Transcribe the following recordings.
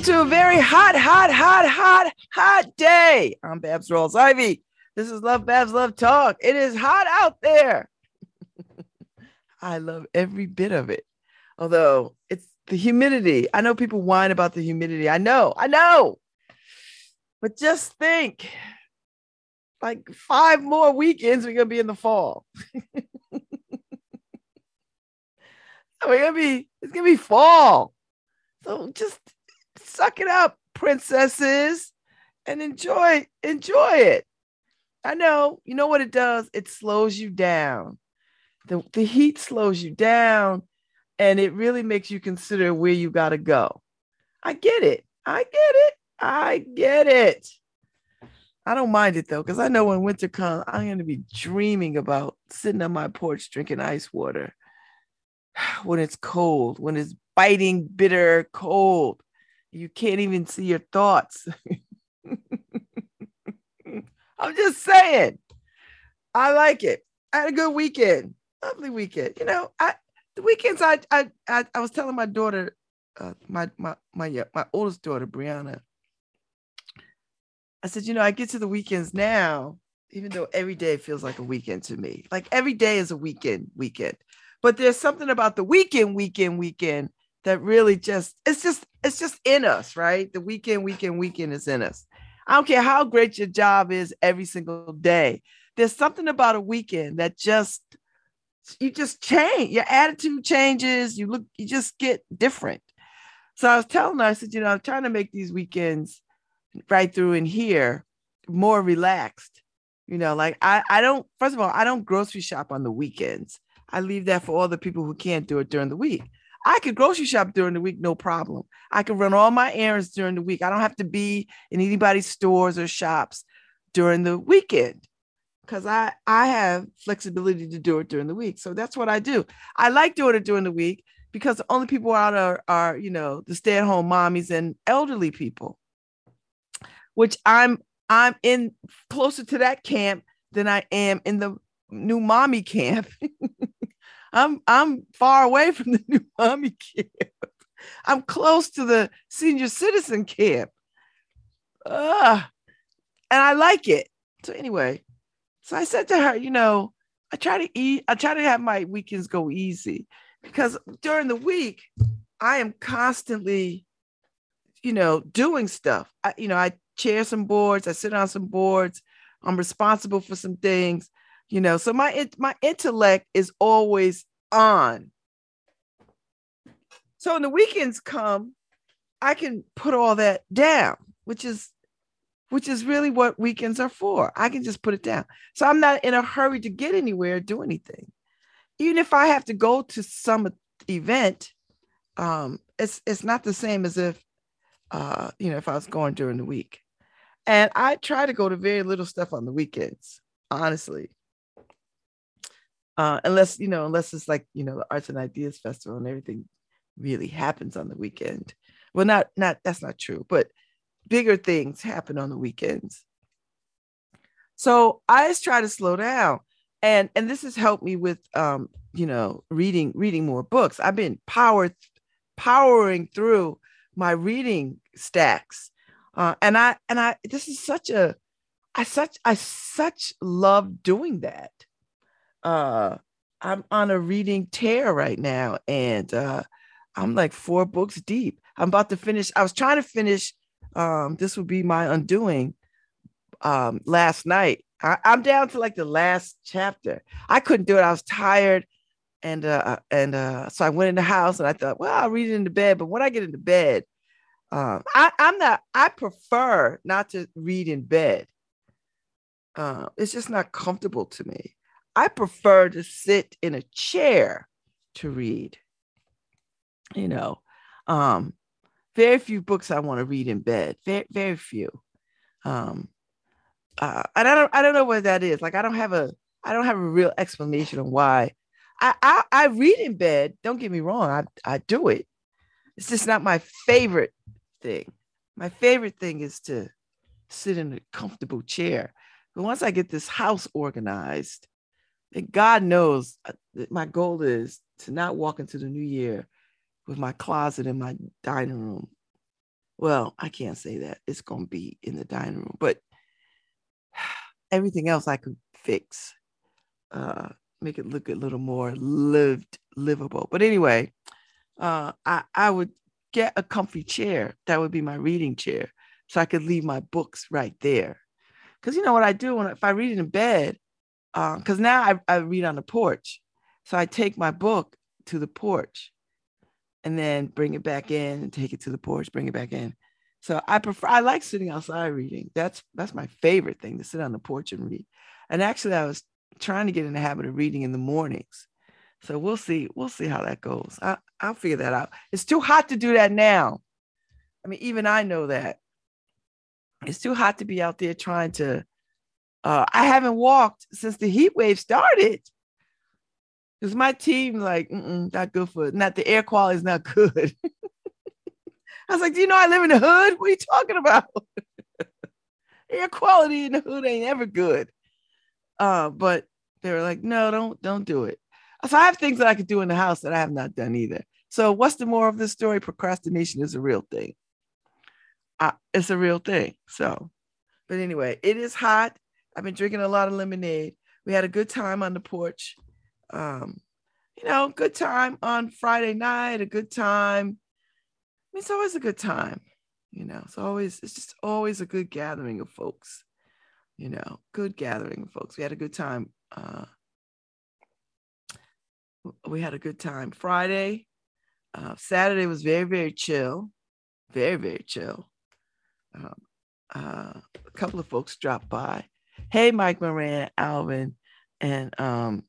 Welcome to a very hot, hot, hot, hot, hot day. I'm Babs Rawls Ivy. This is Love Babs Love Talk. It is hot out there. I love every bit of it. Although it's the humidity. I know people whine about the humidity. I know, I know. But just think like five more weekends, we're going to be in the fall. we're going to be, it's going to be fall. So just suck it up, princesses, and enjoy, enjoy it. I know, you know what it does? It slows you down. The, the heat slows you down and it really makes you consider where you got to go. I get it. I get it. I get it. I don't mind it though, because I know when winter comes, I'm going to be dreaming about sitting on my porch drinking ice water when it's cold, when it's biting, bitter cold. You can't even see your thoughts. I'm just saying. I like it. I had a good weekend. Lovely weekend. You know, I the weekends I I I, I was telling my daughter, uh, my my my my oldest daughter Brianna. I said, you know, I get to the weekends now, even though every day feels like a weekend to me. Like every day is a weekend, weekend. But there's something about the weekend, weekend, weekend that really just it's just it's just in us, right? The weekend, weekend, weekend is in us. I don't care how great your job is every single day. There's something about a weekend that just you just change. Your attitude changes. You look, you just get different. So I was telling her, I said, you know, I'm trying to make these weekends right through in here more relaxed. You know, like I, I don't, first of all, I don't grocery shop on the weekends. I leave that for all the people who can't do it during the week. I could grocery shop during the week, no problem. I can run all my errands during the week. I don't have to be in anybody's stores or shops during the weekend because I I have flexibility to do it during the week. So that's what I do. I like doing it during the week because the only people out are are you know the stay at home mommies and elderly people, which I'm I'm in closer to that camp than I am in the new mommy camp. I'm I'm far away from the new mommy camp. I'm close to the senior citizen camp. Uh, and I like it. So anyway, so I said to her, you know, I try to eat, I try to have my weekends go easy because during the week, I am constantly, you know, doing stuff. I, you know, I chair some boards, I sit on some boards, I'm responsible for some things you know so my my intellect is always on. So when the weekends come i can put all that down which is which is really what weekends are for. I can just put it down. So i'm not in a hurry to get anywhere do anything. Even if i have to go to some event um it's it's not the same as if uh you know if i was going during the week. And i try to go to very little stuff on the weekends honestly uh, unless you know, unless it's like you know the Arts and Ideas Festival and everything really happens on the weekend. Well, not not that's not true, but bigger things happen on the weekends. So I just try to slow down, and and this has helped me with um, you know reading reading more books. I've been power powering through my reading stacks, uh, and I and I this is such a I such I such love doing that uh I'm on a reading tear right now, and uh, I'm like four books deep. I'm about to finish. I was trying to finish. Um, this would be my undoing. Um, last night, I, am down to like the last chapter. I couldn't do it. I was tired, and uh, and uh, so I went in the house and I thought, well, I'll read it in the bed. But when I get into bed, um, I, I'm not. I prefer not to read in bed. Uh, it's just not comfortable to me. I prefer to sit in a chair to read. You know, um, very few books I want to read in bed. Very, very few. Um, uh, and I don't, I don't know what that is. Like, I don't have a, I don't have a real explanation on why. I, I, I read in bed. Don't get me wrong. I, I do it. It's just not my favorite thing. My favorite thing is to sit in a comfortable chair. But once I get this house organized, and God knows uh, my goal is to not walk into the new year with my closet in my dining room Well, I can't say that. It's going to be in the dining room, but everything else I could fix, uh, make it look a little more lived, livable. But anyway, uh, I, I would get a comfy chair. That would be my reading chair. So I could leave my books right there. Because you know what I do when if I read in bed, because uh, now I, I read on the porch. So I take my book to the porch and then bring it back in and take it to the porch, bring it back in. So I prefer I like sitting outside reading. That's that's my favorite thing to sit on the porch and read. And actually I was trying to get in the habit of reading in the mornings. So we'll see. We'll see how that goes. I, I'll figure that out. It's too hot to do that now. I mean, even I know that. It's too hot to be out there trying to. Uh, I haven't walked since the heat wave started. Because my team, like, not good for not the air quality is not good. I was like, Do you know I live in the hood? What are you talking about? air quality in the hood ain't ever good. Uh, but they were like, no, don't don't do it. So I have things that I could do in the house that I have not done either. So what's the more of this story? Procrastination is a real thing. Uh, it's a real thing. So, but anyway, it is hot. I've been drinking a lot of lemonade. We had a good time on the porch. Um, you know, good time on Friday night, a good time. I mean, it's always a good time. You know, it's always, it's just always a good gathering of folks. You know, good gathering of folks. We had a good time. Uh, we had a good time Friday. Uh, Saturday was very, very chill, very, very chill. Um, uh, a couple of folks dropped by. Hey, Mike Moran, Alvin, and um,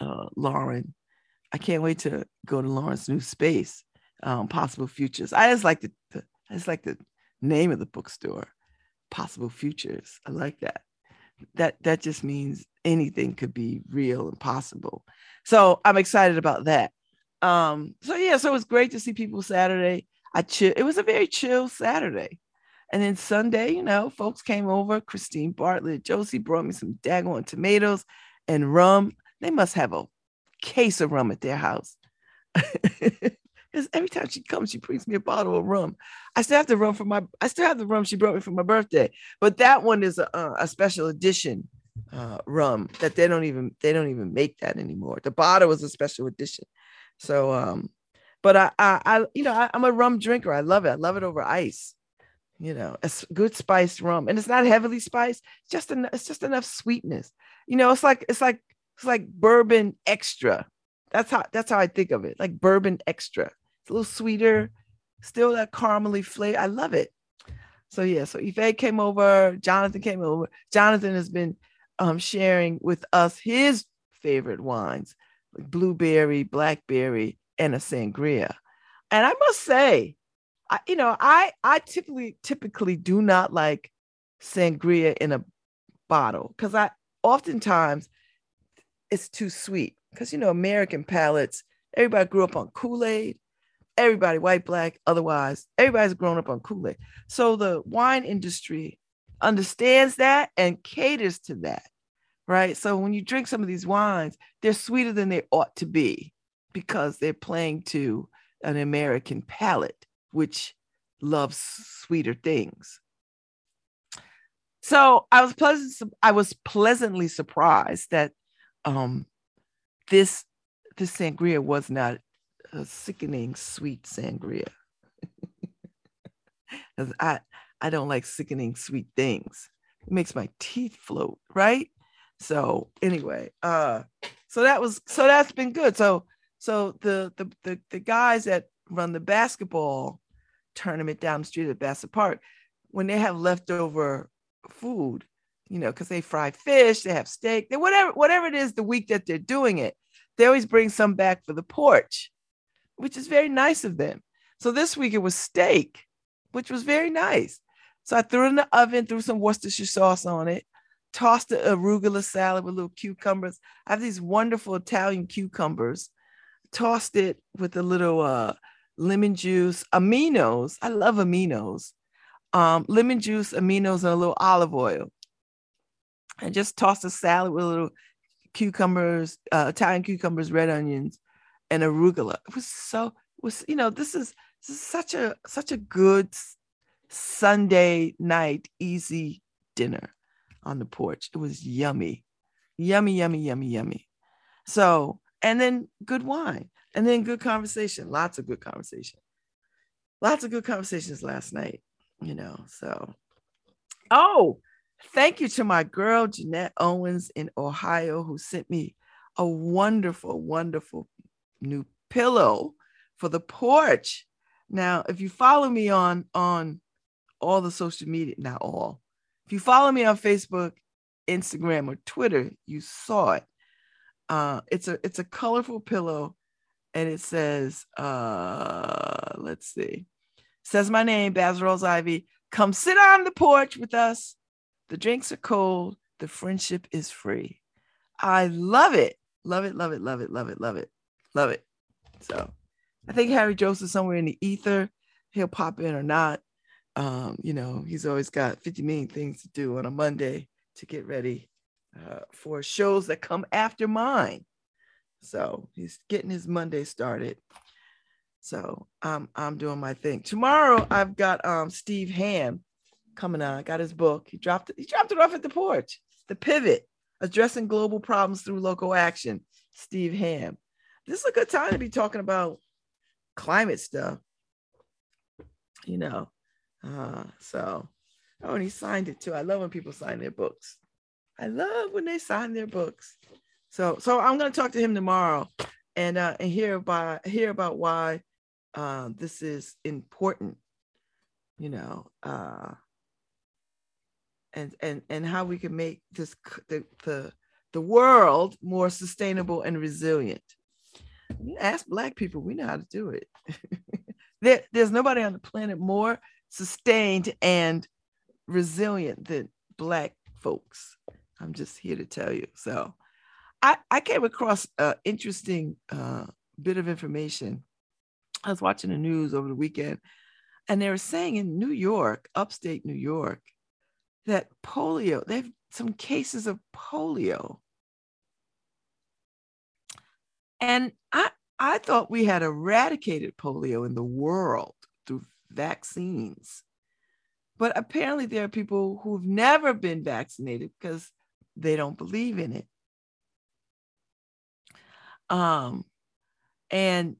uh, Lauren. I can't wait to go to Lauren's new space, um, Possible Futures. I just like the, the I just like the name of the bookstore, Possible Futures. I like that. That that just means anything could be real and possible. So I'm excited about that. Um, so yeah, so it was great to see people Saturday. I chill. It was a very chill Saturday. And then Sunday, you know, folks came over. Christine Bartlett, Josie brought me some daggone tomatoes and rum. They must have a case of rum at their house. Because every time she comes, she brings me a bottle of rum. I still have the rum for my. I still have the rum she brought me for my birthday, but that one is a, a special edition uh, rum that they don't even they don't even make that anymore. The bottle was a special edition. So, um, but I, I, I you know, I, am a rum drinker. I love it. I love it over ice. You know, it's good spiced rum, and it's not heavily spiced. Just enough. It's just enough sweetness. You know, it's like it's like it's like bourbon extra. That's how that's how I think of it. Like bourbon extra. It's a little sweeter, still that caramely flavor. I love it. So yeah, so Yvette came over, Jonathan came over. Jonathan has been um, sharing with us his favorite wines, like blueberry, blackberry, and a sangria. And I must say, I, you know, I I typically typically do not like sangria in a bottle because I oftentimes it's too sweet because you know American palates. Everybody grew up on Kool Aid. Everybody, white, black, otherwise, everybody's grown up on Kool Aid. So the wine industry understands that and caters to that, right? So when you drink some of these wines, they're sweeter than they ought to be because they're playing to an American palate, which loves sweeter things. So I was pleasant. I was pleasantly surprised that um, this this sangria was not a sickening sweet sangria. I I don't like sickening sweet things. It makes my teeth float, right? So anyway, uh, so that was so that's been good. So so the the the, the guys that run the basketball tournament down the street at Bassett Park, when they have leftover food, you know, because they fry fish, they have steak, they whatever whatever it is the week that they're doing it, they always bring some back for the porch, which is very nice of them. So this week it was steak, which was very nice. So I threw it in the oven, threw some Worcestershire sauce on it, tossed the arugula salad with little cucumbers. I have these wonderful Italian cucumbers. Tossed it with a little uh, lemon juice, aminos. I love aminos. Um, lemon juice, aminos, and a little olive oil. And just tossed a salad with a little cucumbers, uh, Italian cucumbers, red onions, and arugula. It was so it was you know this is this is such a such a good Sunday night easy dinner on the porch. It was yummy, yummy, yummy, yummy, yummy. So, and then good wine, and then good conversation. Lots of good conversation. Lots of good conversations last night. You know, so. Oh, thank you to my girl Jeanette Owens in Ohio who sent me a wonderful, wonderful new pillow for the porch. Now, if you follow me on on all the social media, not all, if you follow me on Facebook, Instagram, or Twitter, you saw it. Uh, it's a it's a colorful pillow, and it says, uh, let's see, says my name, Babs Rawls Ivy. Come sit on the porch with us. The drinks are cold. The friendship is free. I love it. Love it, love it, love it, love it, love it, love it. So I think Harry Joseph somewhere in the ether. He'll pop in or not. Um, you know, he's always got 50 million things to do on a Monday to get ready uh, for shows that come after mine. So he's getting his Monday started. So I'm I'm doing my thing. Tomorrow I've got um Steve Hamm coming on. I got his book. He dropped it, he dropped it off at the porch. The pivot addressing global problems through local action. Steve Hamm. This is a good time to be talking about climate stuff. You know. Uh, so oh, and he signed it too. I love when people sign their books. I love when they sign their books. So so I'm gonna talk to him tomorrow and uh and hear about hear about why uh, this is important, you know. Uh and and and how we can make this the the, the world more sustainable and resilient. Ask black people, we know how to do it. there, there's nobody on the planet more sustained and resilient than black folks. I'm just here to tell you. So I, I came across an interesting uh, bit of information. I was watching the news over the weekend, and they were saying in New York, upstate New York, that polio, they have some cases of polio. And I, I thought we had eradicated polio in the world through vaccines. But apparently, there are people who've never been vaccinated because they don't believe in it. Um, and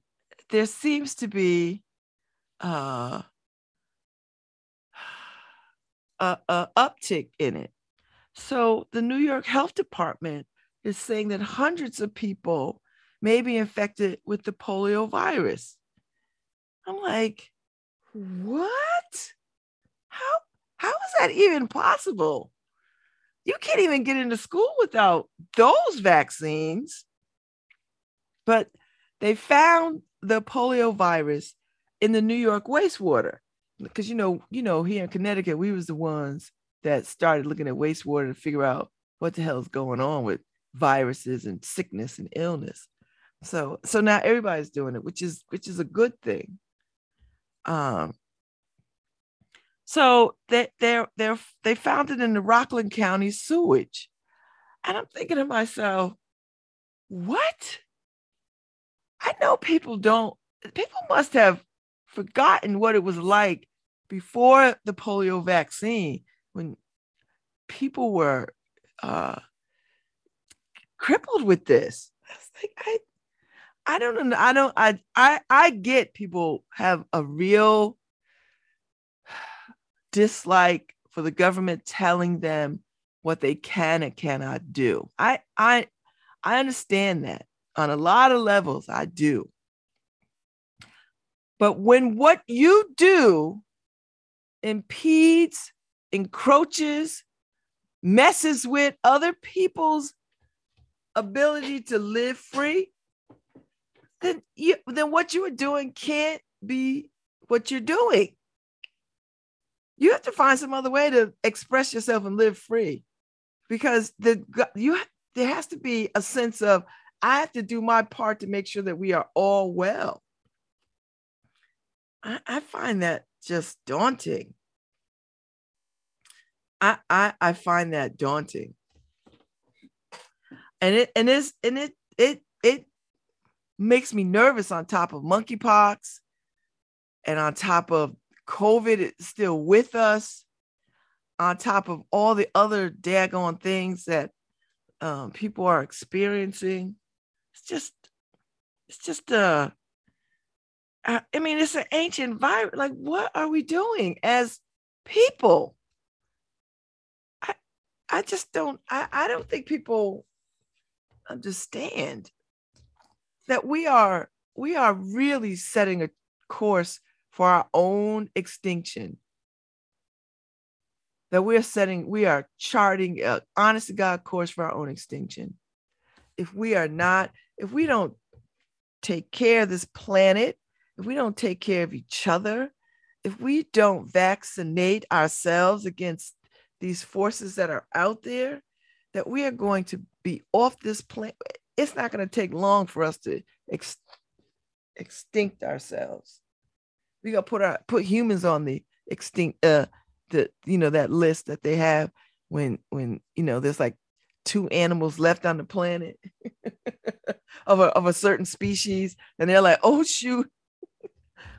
there seems to be uh, a, a uptick in it. So the New York Health Department is saying that hundreds of people may be infected with the polio virus. I'm like, what? How how is that even possible? You can't even get into school without those vaccines. But they found the polio virus in the New York wastewater because you know, you know, here in Connecticut, we was the ones that started looking at wastewater to figure out what the hell is going on with viruses and sickness and illness. So, so now everybody's doing it, which is which is a good thing. Um. So they they're they're they found it in the Rockland County sewage, and I'm thinking to myself, what? I know people don't. People must have forgotten what it was like before the polio vaccine when people were uh, crippled with this. I was like, I, I don't know. I don't. I, I, I get people have a real dislike for the government telling them what they can and cannot do. I, I, I understand that on a lot of levels. I do. But when what you do impedes, encroaches, messes with other people's ability to live free, then you then what you are doing can't be what you're doing. You have to find some other way to express yourself and live free, because the you there has to be a sense of I have to do my part to make sure that we are all well. I, I find that just daunting. I, I I find that daunting. And it and it's and it it it makes me nervous on top of monkeypox and on top of COVID still with us, on top of all the other daggone things that um, people are experiencing. It's just, it's just uh, I mean, it's an ancient virus. Like, what are we doing as people? I, I just don't. I, I don't think people understand that we are we are really setting a course for our own extinction that we're setting, we are charting a honest to God course for our own extinction. If we are not, if we don't take care of this planet, if we don't take care of each other, if we don't vaccinate ourselves against these forces that are out there, that we are going to be off this planet. It's not going to take long for us to ex- extinct ourselves. We got to put our put humans on the extinct uh the you know that list that they have when when you know there's like two animals left on the planet of a of a certain species and they're like oh shoot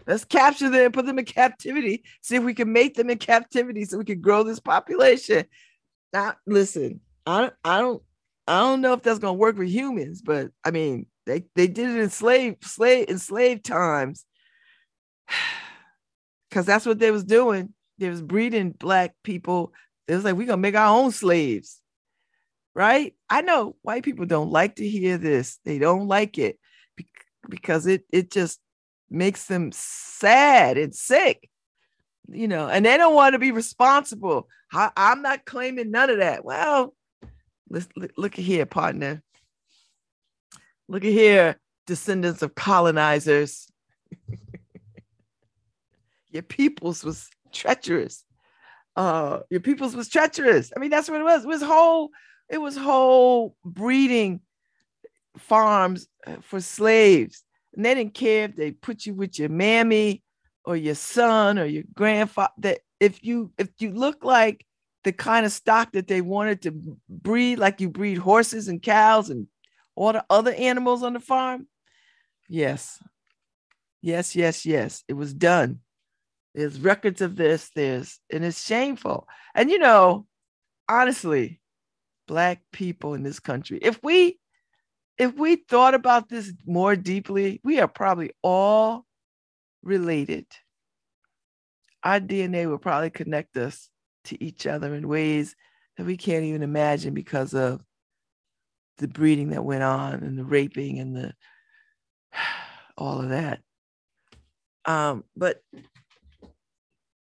let's capture them put them in captivity see if we can make them in captivity so we can grow this population now listen i i don't i don't know if that's going to work for humans but i mean they they did it in slave slave in slave times because that's what they was doing they was breeding black people. It was like, we're gonna make our own slaves. Right? I know white people don't like to hear this. They don't like it because it it just makes them sad and sick. You know, and they don't want to be responsible. I, I'm not claiming none of that. Well, let's look at here, partner. Look at here, descendants of colonizers. Your peoples was treacherous. Uh, your peoples was treacherous. I mean, that's what it was. It was whole, it was whole breeding farms uh, for slaves. And they didn't care if they put you with your mammy or your son or your grandfather. That if you if you look like the kind of stock that they wanted to breed, like you breed horses and cows and all the other animals on the farm, yes, yes, yes, yes, it was done. There's records of this. There's, and it's shameful. And you know, honestly, black people in this country, if we if we thought about this more deeply, we are probably all related. Our DNA will probably connect us to each other in ways that we can't even imagine because of the breeding that went on and the raping and the all of that. Um, but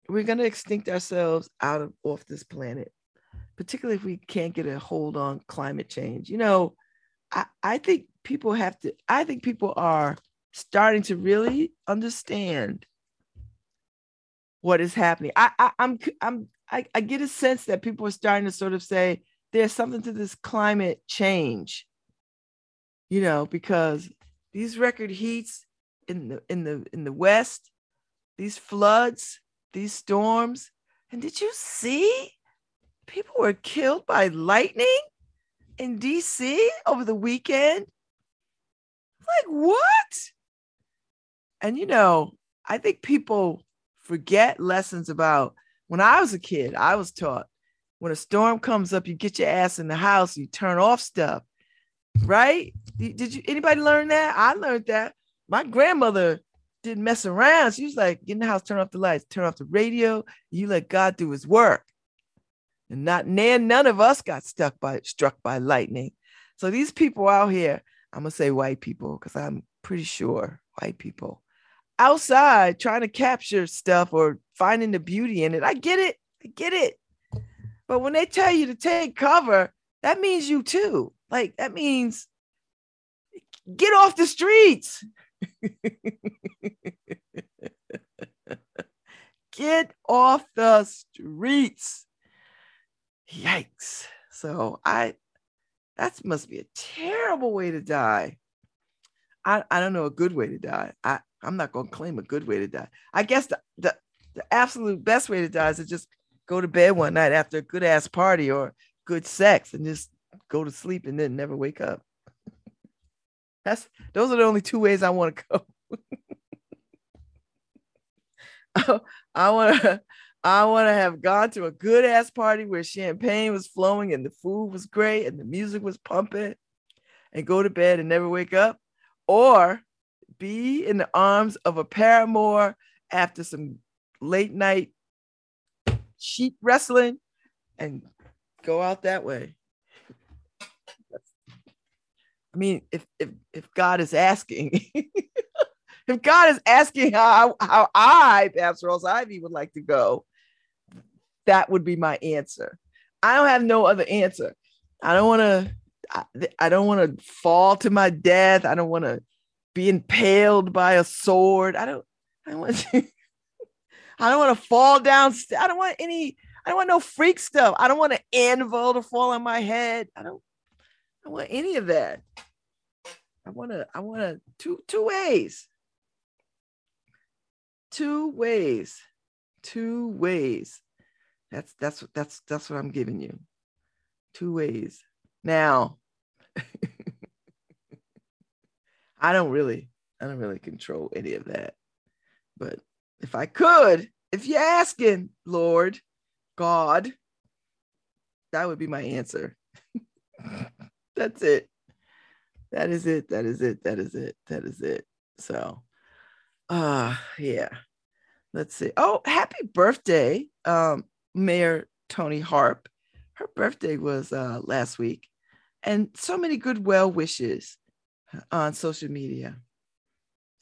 we're going to extinct ourselves out of off this planet particularly if we can't get a hold on climate change you know i, I think people have to i think people are starting to really understand what is happening i, I i'm i'm I, I get a sense that people are starting to sort of say there's something to this climate change you know because these record heats in the in the in the west these floods these storms. And did you see people were killed by lightning in DC over the weekend? Like, what? And you know, I think people forget lessons about when I was a kid, I was taught when a storm comes up, you get your ass in the house, you turn off stuff, right? Did you anybody learn that? I learned that. My grandmother didn't mess around. She was like, get in the house, turn off the lights, turn off the radio. You let God do his work. And not nan, none of us got stuck by struck by lightning. So these people out here, I'm gonna say white people, because I'm pretty sure white people outside trying to capture stuff or finding the beauty in it. I get it. I get it. But when they tell you to take cover, that means you too. Like that means get off the streets. Get off the streets. Yikes. So I that must be a terrible way to die. I, I don't know a good way to die. I, I'm not gonna claim a good way to die. I guess the, the, the absolute best way to die is to just go to bed one night after a good ass party or good sex and just go to sleep and then never wake up. That's those are the only two ways I want to go. I want to I want to have gone to a good ass party where champagne was flowing and the food was great and the music was pumping and go to bed and never wake up or be in the arms of a paramour after some late night sheep wrestling and go out that way. I mean, if if if God is asking, if God is asking how how I, Babs Rawls Ivy, would like to go, that would be my answer. I don't have no other answer. I don't want to. I, I don't want to fall to my death. I don't want to be impaled by a sword. I don't. I don't want. To, I don't want to fall down. I don't want any. I don't want no freak stuff. I don't want an anvil to fall on my head. I don't. I want any of that. I want to. I want to two two ways. Two ways. Two ways. That's that's that's that's what I'm giving you. Two ways. Now, I don't really, I don't really control any of that. But if I could, if you're asking, Lord, God, that would be my answer. That's it. That is it. That is it. That is it. That is it. So, uh, yeah. Let's see. Oh, happy birthday, um, Mayor Toni Harp. Her birthday was uh, last week, and so many good well wishes on social media.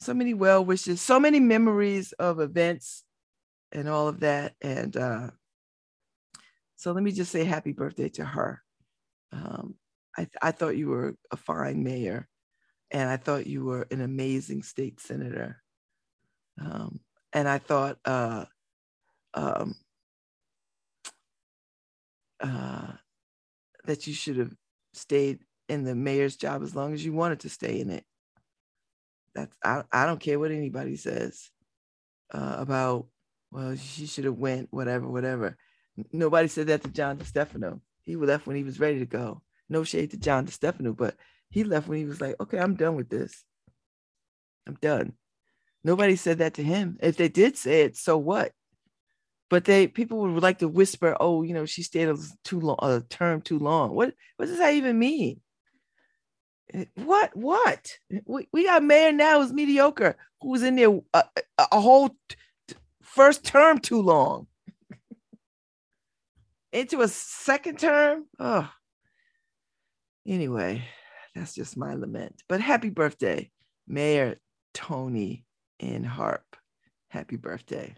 So many well wishes, so many memories of events and all of that. And uh, so let me just say happy birthday to her. Um, I, th- I thought you were a fine mayor, and I thought you were an amazing state senator. Um, and I thought uh, um, uh, that you should have stayed in the mayor's job as long as you wanted to stay in it. That's I, I don't care what anybody says uh, about well she should have went whatever whatever. Nobody said that to John DeStefano. He left when he was ready to go. No shade to John DeStefano, but he left when he was like, okay, I'm done with this. I'm done. Nobody said that to him. If they did say it, so what? but they people would like to whisper, "Oh, you know, she stayed a too long, a term too long." What what does that even mean? Eh, what what we, we got mayor now is mediocre, who was in there a, a whole t- first term too long, into a second term. Oh, anyway, that's just my lament. But happy birthday, Mayor Toni N. Harp. Happy birthday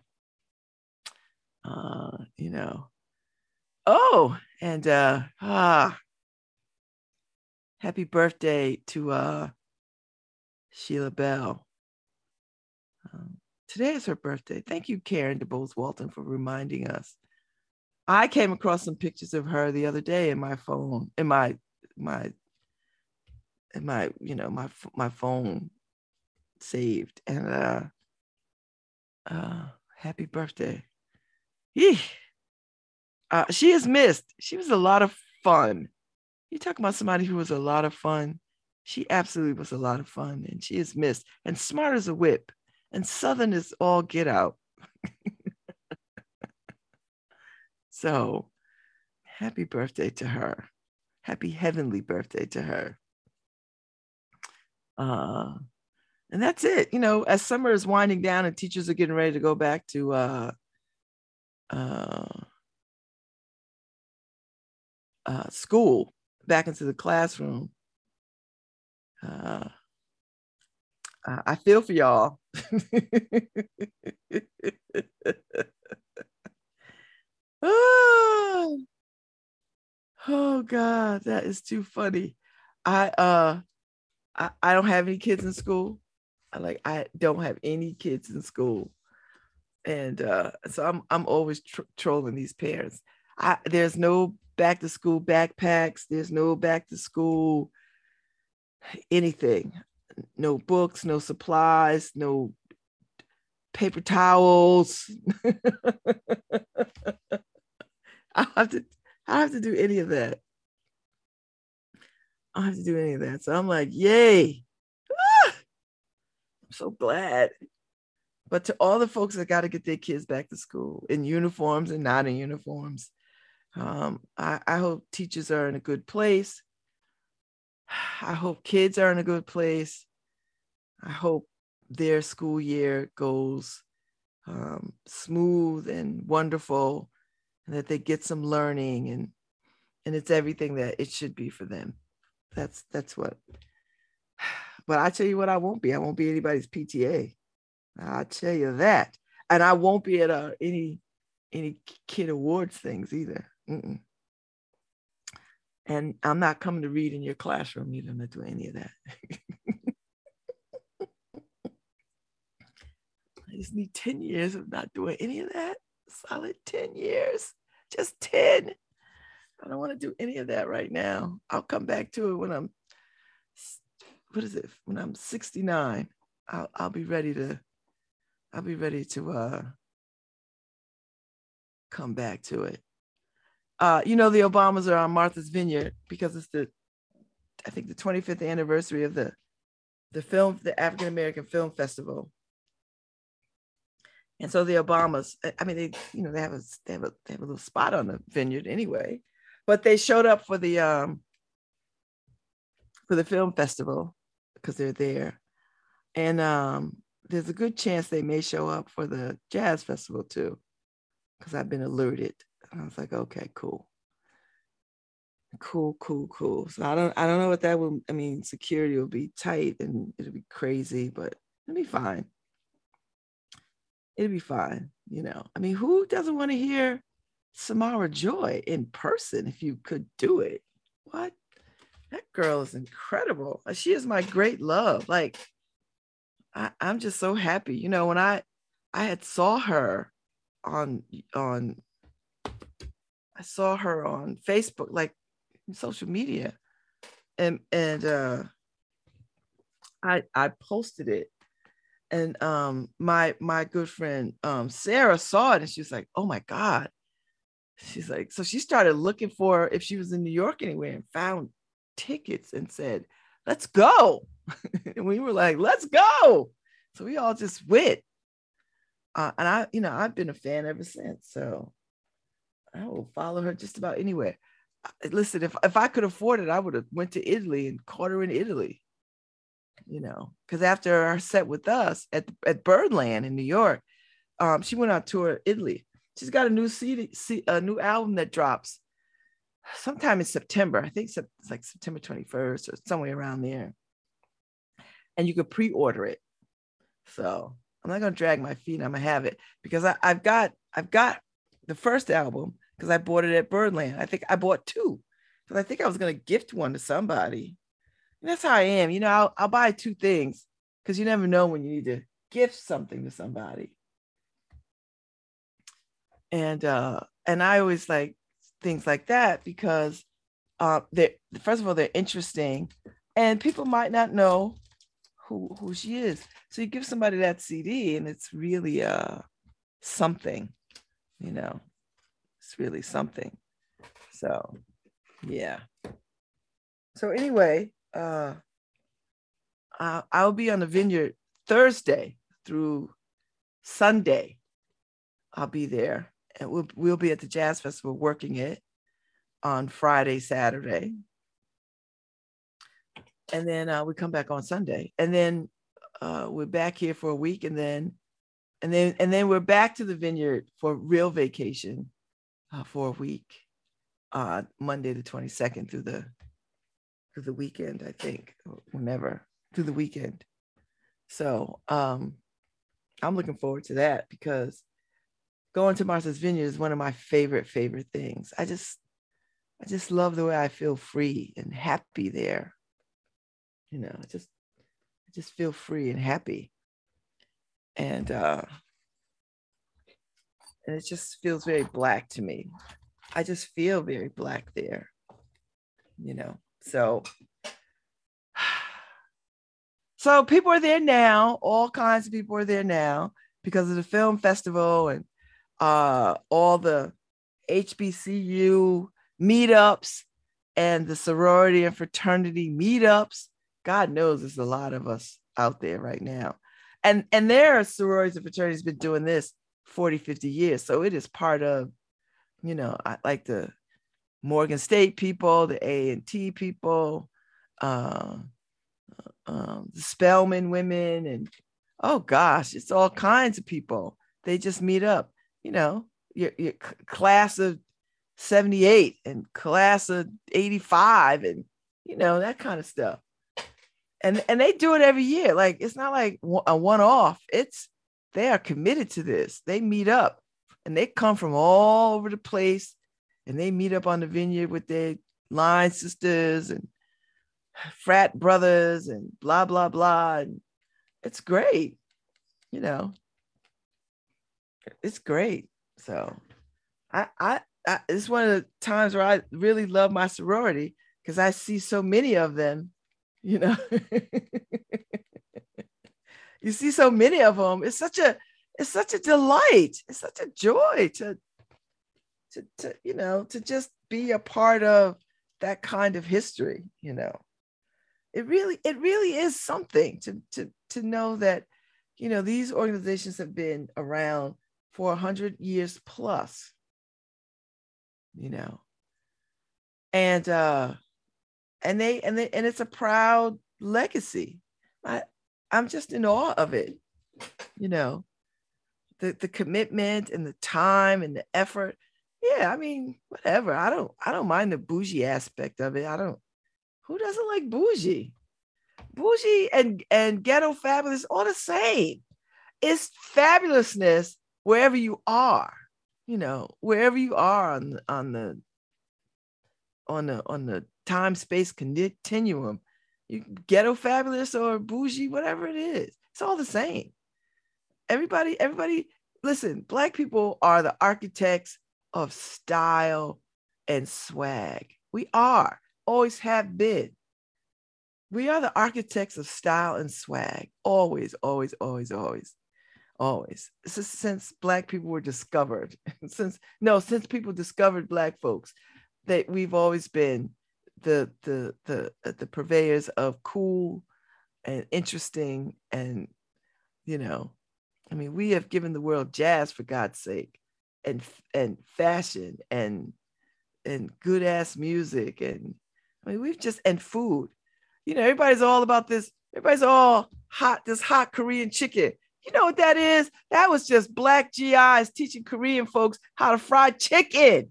uh, you know. Oh, and uh, ah, happy birthday to uh, Sheila Bell. Um, today is her birthday. Thank you, Karen DeBose Walton, for reminding us. I came across some pictures of her the other day in my phone, in my my in my you know my my phone saved, and uh, uh, happy birthday. Uh, she is missed. She was a lot of fun. You talk about somebody who was a lot of fun. She absolutely was a lot of fun, and she is missed. And smart as a whip, and Southern is all get out. so, happy birthday to her. Happy heavenly birthday to her. Uh, and that's it. You know, as summer is winding down and teachers are getting ready to go back to uh, uh, uh, school back into the classroom. Uh, I feel for y'all. oh, oh God, that is too funny. I uh I, I don't have any kids in school. Like I don't have any kids in school and uh, so I'm I'm always tr- trolling these parents. I, there's no back to school backpacks. There's no back to school anything. No books, no supplies, no paper towels. I have to I have to do any of that. I have to do any of that. So I'm like, yay. I'm so glad but to all the folks that got to get their kids back to school in uniforms and not in uniforms, um, I, I hope teachers are in a good place. I hope kids are in a good place. I hope their school year goes um, smooth and wonderful, and that they get some learning and and it's everything that it should be for them. That's that's what. But I tell you what, I won't be. I won't be anybody's PTA. I'll tell you that, and I won't be at uh, any any kid awards things either. Mm-mm. And I'm not coming to read in your classroom either. I'm not doing any of that. I just need 10 years of not doing any of that. Solid 10 years, just 10. I don't want to do any of that right now. I'll come back to it when I'm, what is it? When I'm 69, I'll, I'll be ready to, I'll be ready to uh, come back to it. Uh, you know, the Obamas are on Martha's Vineyard because it's the, I think the 25th anniversary of the, the film, the African American Film Festival. And so the Obamas, I mean, they, you know, they have a, they have a, they have a little spot on the vineyard anyway, but they showed up for the, um, for the film festival because they're there. And um, there's a good chance they may show up for the jazz festival too, because I've been alerted. And I was like, okay, cool. Cool, cool, cool. So I don't I don't know what that will I mean, security will be tight and it'll be crazy, but it'll be fine. It'll be fine, you know. I mean, who doesn't want to hear Samara Joy in person if you could do it? What? That girl is incredible. She is my great love. Like I, I'm just so happy. You know, when I I had saw her on on I saw her on Facebook, like social media, and and uh, I I posted it, and um my my good friend um Sarah saw it and she was like, oh my god, she's like, so she started looking for if she was in New York anywhere and found tickets and said, let's go, and we were like, let's go, so we all just went. Uh, and I, you know, I've been a fan ever since. So I will follow her just about anywhere. Listen, if, if I could afford it, I would have went to Italy and caught her in Italy. You know, because after our set with us at at Birdland in New York, um, she went on tour Italy. She's got a new CD, a new album that drops sometime in September. I think it's like September 21st or somewhere around there. And you could pre-order it. So I'm not gonna drag my feet. I'm gonna have it because I, I've got I've got the first album because I bought it at Birdland. I think I bought two because I think I was going to gift one to somebody. And that's how I am. You know, I'll, I'll buy two things because you never know when you need to gift something to somebody. And uh, and I always like things like that because uh, they first of all they're interesting, and people might not know who who she is. So you give somebody that CD, and it's really uh something you know, it's really something. So, yeah. So anyway, uh, I'll be on the vineyard Thursday through Sunday. I'll be there, and we'll we'll be at the jazz festival working it on Friday, Saturday, and then uh, we come back on Sunday, and then uh, we're back here for a week, and then and then and then we're back to the vineyard for real vacation uh, for a week uh monday the 22nd through the through the weekend i think whenever through the weekend. So um i'm looking forward to that because going to martha's vineyard is one of my favorite favorite things i just i just love the way i feel free and happy there you know I just i just feel free and happy and uh, and it just feels very black to me. I just feel very black there, you know. So, so people are there now. All kinds of people are there now because of the film festival and uh, all the HBCU meetups and the sorority and fraternity meetups. God knows there's a lot of us out there right now and and their sororities and fraternities been doing this 40, 50 years. So it is part of, you know, I like the Morgan State people, the A and T people, uh, um, the Spelman women, and oh gosh, it's all kinds of people. They just meet up, you know, your, your class of 78 and class of 85 and you know that kind of stuff. And and they do it every year. Like it's not like a one-off. It's they are committed to this. They meet up and they come from all over the place and they meet up on the vineyard with their line sisters and frat brothers and blah blah blah. And it's great you know it's great. So i i, I it's one of the times where i really love my sorority because i see so many of them you know? You see so many of them it's such a it's such a delight. It's such a joy to to, to you know to just be a part of that kind of history you know? It really it really is something to to to know that you know these organizations have been around for 100 years plus you know? And uh and they and they and it's a proud legacy. I i'm just in awe of it you know? The the commitment and the time and the effort. Yeah i mean whatever. I don't i don't mind the bougie aspect of it. I don't who doesn't like bougie? Bougie and and ghetto fabulous all the same. It's fabulousness wherever you are you know wherever you are on on the on the on the time space continuum you ghetto fabulous or bougie whatever it is it's all the same everybody everybody listen black people are the architects of style and swag. We are, always have been. We are the architects of style and swag. Always, always, always, always, always. Since Black people were discovered, since no, since people discovered Black folks, that we've always been the the the uh, the purveyors of cool and interesting and you know i mean we have given the world jazz for god's sake and and fashion and and good ass music and I mean we've just and food. You know, everybody's all about this. Everybody's all hot this hot Korean chicken. You know what that is? That was just black GIs teaching Korean folks how to fry chicken.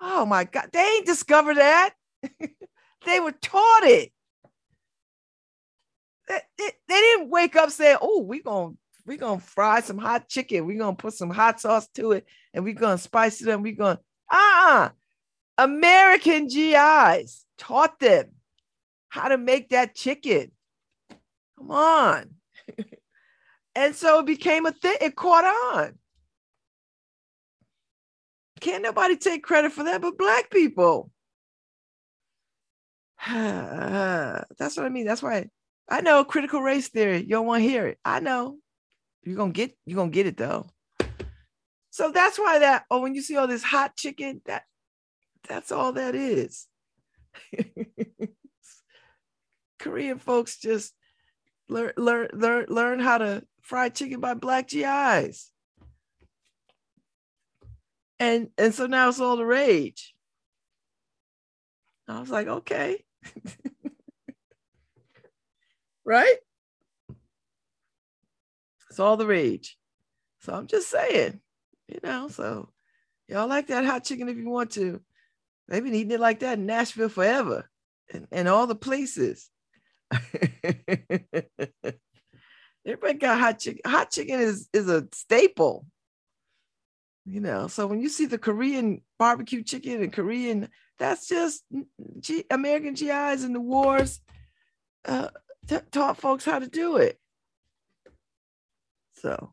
Oh my God, they ain't discovered that. they were taught it. They, they, they, didn't wake up saying, "Oh, we're gonna we're gonna fry some hot chicken. We're gonna put some hot sauce to it and we're gonna spice it up. We're gonna ah uh-uh. American GIs taught them how to make that chicken. Come on. and so it became a thing, it caught on. Can't nobody take credit for that but black people. That's what I mean. That's why I know critical race theory. You don't want to hear it. I know. You're gonna get you're gonna get it though. So that's why that oh when you see all this hot chicken, that that's all that is. Korean folks just learn learn learn learn how to fry chicken by black GIs. And and so now it's all the rage. I was like, okay. right? It's all the rage. So I'm just saying, you know, so y'all like that hot chicken if you want to. They've been eating it like that in Nashville forever and, and all the places. Everybody got hot chicken. Hot chicken is, is a staple. You know, so when you see the Korean barbecue chicken and Korean, that's just G- American GIs in the wars uh, t- taught folks how to do it. So,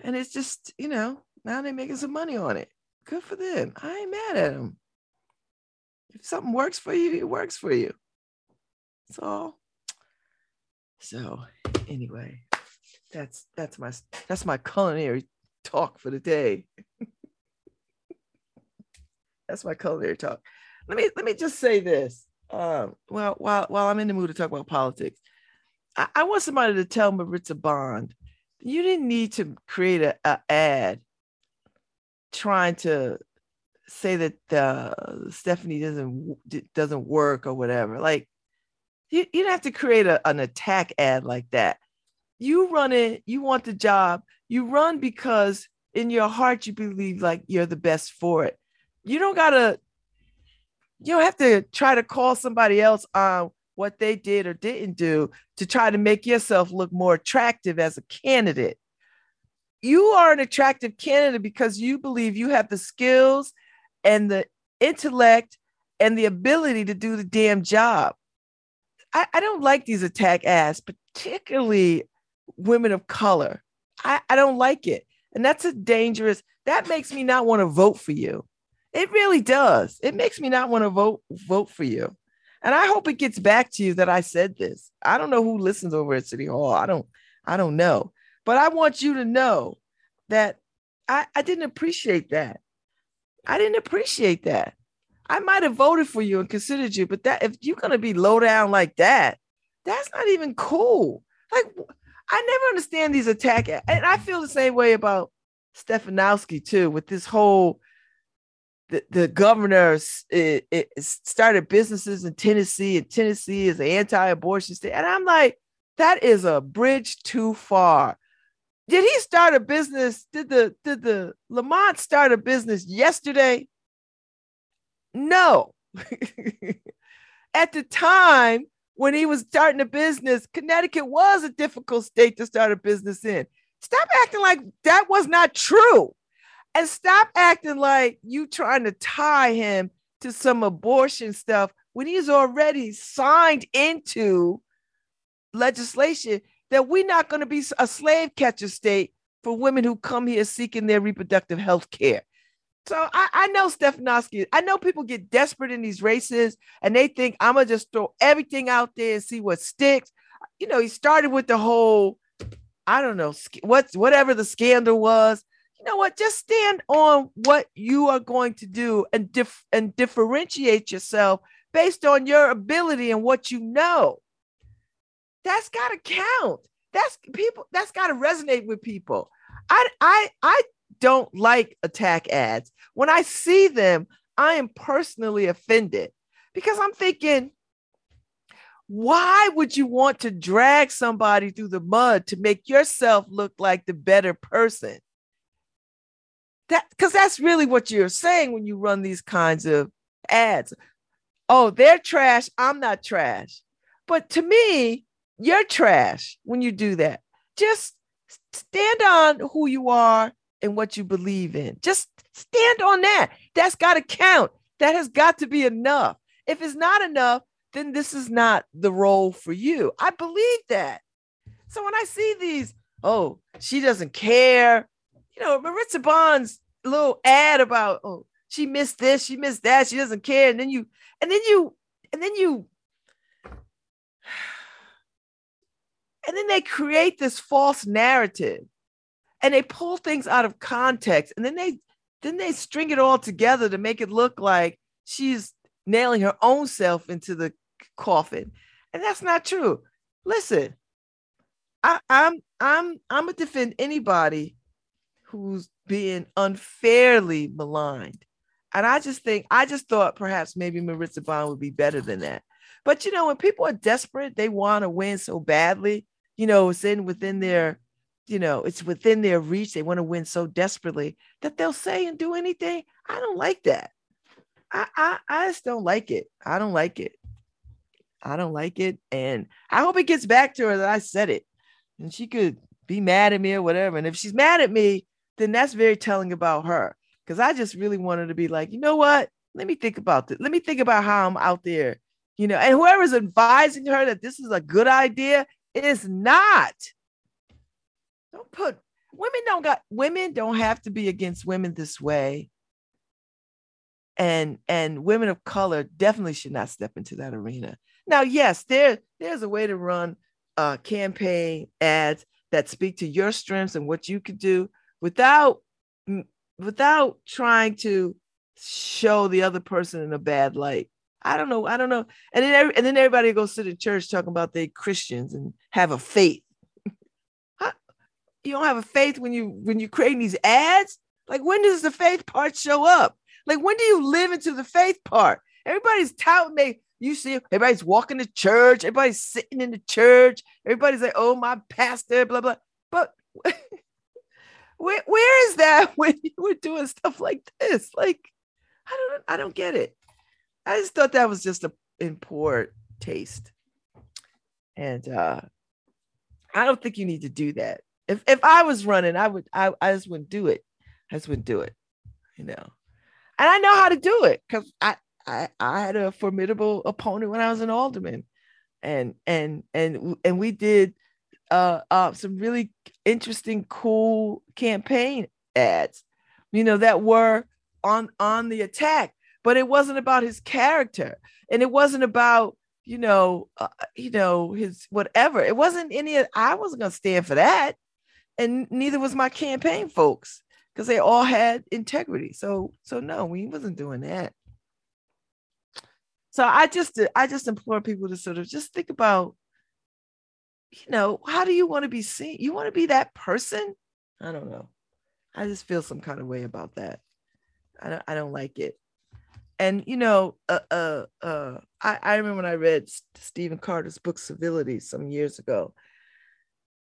and it's just, you know, now they're making some money on it. Good for them. I ain't mad at them. If something works for you, it works for you. That's all. So, anyway, that's that's my that's my culinary talk for the day. that's my culinary talk. Let me let me just say this. Um, well, while while I'm in the mood to talk about politics, I, I want somebody to tell Maritza Bond, you didn't need to create a, a ad trying to say that uh, Stephanie doesn't doesn't work or whatever. Like you, you don't have to create a, an attack ad like that. You run it, you want the job, you run because in your heart you believe like you're the best for it. You don't gotta, you don't have to try to call somebody else on what they did or didn't do to try to make yourself look more attractive as a candidate. You are an attractive candidate because you believe you have the skills and the intellect and the ability to do the damn job. I, I don't like these attack ads, particularly women of color. I, I don't like it. And that's a dangerous, that makes me not want to vote for you. It really does. It makes me not want to vote vote for you. And I hope it gets back to you that I said this. I don't know who listens over at City Hall. I don't, I don't know. But I want you to know that I, I didn't appreciate that. I didn't appreciate that. I might have voted for you and considered you, but that if you're gonna be low down like that, that's not even cool. Like I never understand these attack, and I feel the same way about Stefanowski too, with this whole the, the governor started businesses in Tennessee, and Tennessee is an anti-abortion state, and I'm like, that is a bridge too far. Did he start a business? Did the did the Lamont start a business yesterday? No. At the time when he was starting a business, Connecticut was a difficult state to start a business in. Stop acting like that was not true. And stop acting like you trying to tie him to some abortion stuff when he's already signed into legislation that we're not going to be a slave catcher state for women who come here seeking their reproductive health care. So I, I know Stefanowski. I know people get desperate in these races and they think I'm gonna just throw everything out there and see what sticks. You know, he started with the whole, I don't know, what's whatever the scandal was. You know what? Just stand on what you are going to do and dif- and differentiate yourself based on your ability and what you know. That's got to count. That's people. That's got to resonate with people. I I I don't like attack ads. When I see them, I am personally offended because I'm thinking, why would you want to drag somebody through the mud to make yourself look like the better person? That because that's really what you're saying when you run these kinds of ads. Oh, they're trash. I'm not trash. But to me, you're trash when you do that. Just stand on who you are and what you believe in. Just stand on that. That's got to count. That has got to be enough. If it's not enough, then this is not the role for you. I believe that. So when I see these, oh, she doesn't care. You know, Maritza Bond's little ad about, oh, she missed this, she missed that, she doesn't care. And then you, and then you, and then you, and then they create this false narrative and they pull things out of context and then they then they string it all together to make it look like she's nailing her own self into the coffin and that's not true. Listen I, i'm i'm i'm gonna defend anybody who's being unfairly maligned and i just think i just thought perhaps maybe maritza bond would be better than that. But you know when people are desperate they want to win so badly you know it's in within their you know, it's within their reach. They want to win so desperately that they'll say and do anything. I don't like that. I, I, I just don't like it. I don't like it. I don't like it. And I hope it gets back to her that I said it. And she could be mad at me or whatever. And if she's mad at me, then that's very telling about her. Because I just really wanted to be like, you know what? Let me think about this. Let me think about how I'm out there, you know, and whoever's advising her that this is a good idea is not. Put women don't got women don't have to be against women this way. And and women of color definitely should not step into that arena. Now, yes, there there's a way to run uh, campaign ads that speak to your strengths and what you could do without without trying to show the other person in a bad light. I don't know. I don't know. And then every, and then everybody goes sit in church talking about they Christians and have a faith. You don't have a faith when you when you create these ads. Like when does the faith part show up? Like when do you live into the faith part? Everybody's touting they you see everybody's walking to church, everybody's sitting in the church, everybody's like, oh my pastor, blah blah. But where, where is that when you were doing stuff like this? Like, I don't I don't get it. I just thought that was just a in poor taste. And uh I don't think you need to do that. If if I was running, I would I, I just wouldn't do it. I just wouldn't do it, you know. And I know how to do it because I, I I had a formidable opponent when I was an alderman. And and and and we did uh, uh some really interesting, cool campaign ads, you know, that were on on the attack. But it wasn't about his character, and it wasn't about you know, uh, you know his whatever. It wasn't any. I wasn't gonna stand for that, and neither was my campaign folks because they all had integrity. So so no, we wasn't doing that. So I just I just implore people to sort of just think about you know, how do you want to be seen? You want to be that person? I don't know. I just feel some kind of way about that. I don't, I don't like it. And you know, uh, uh, uh, I, I remember when I read Stephen Carter's book Civility some years ago,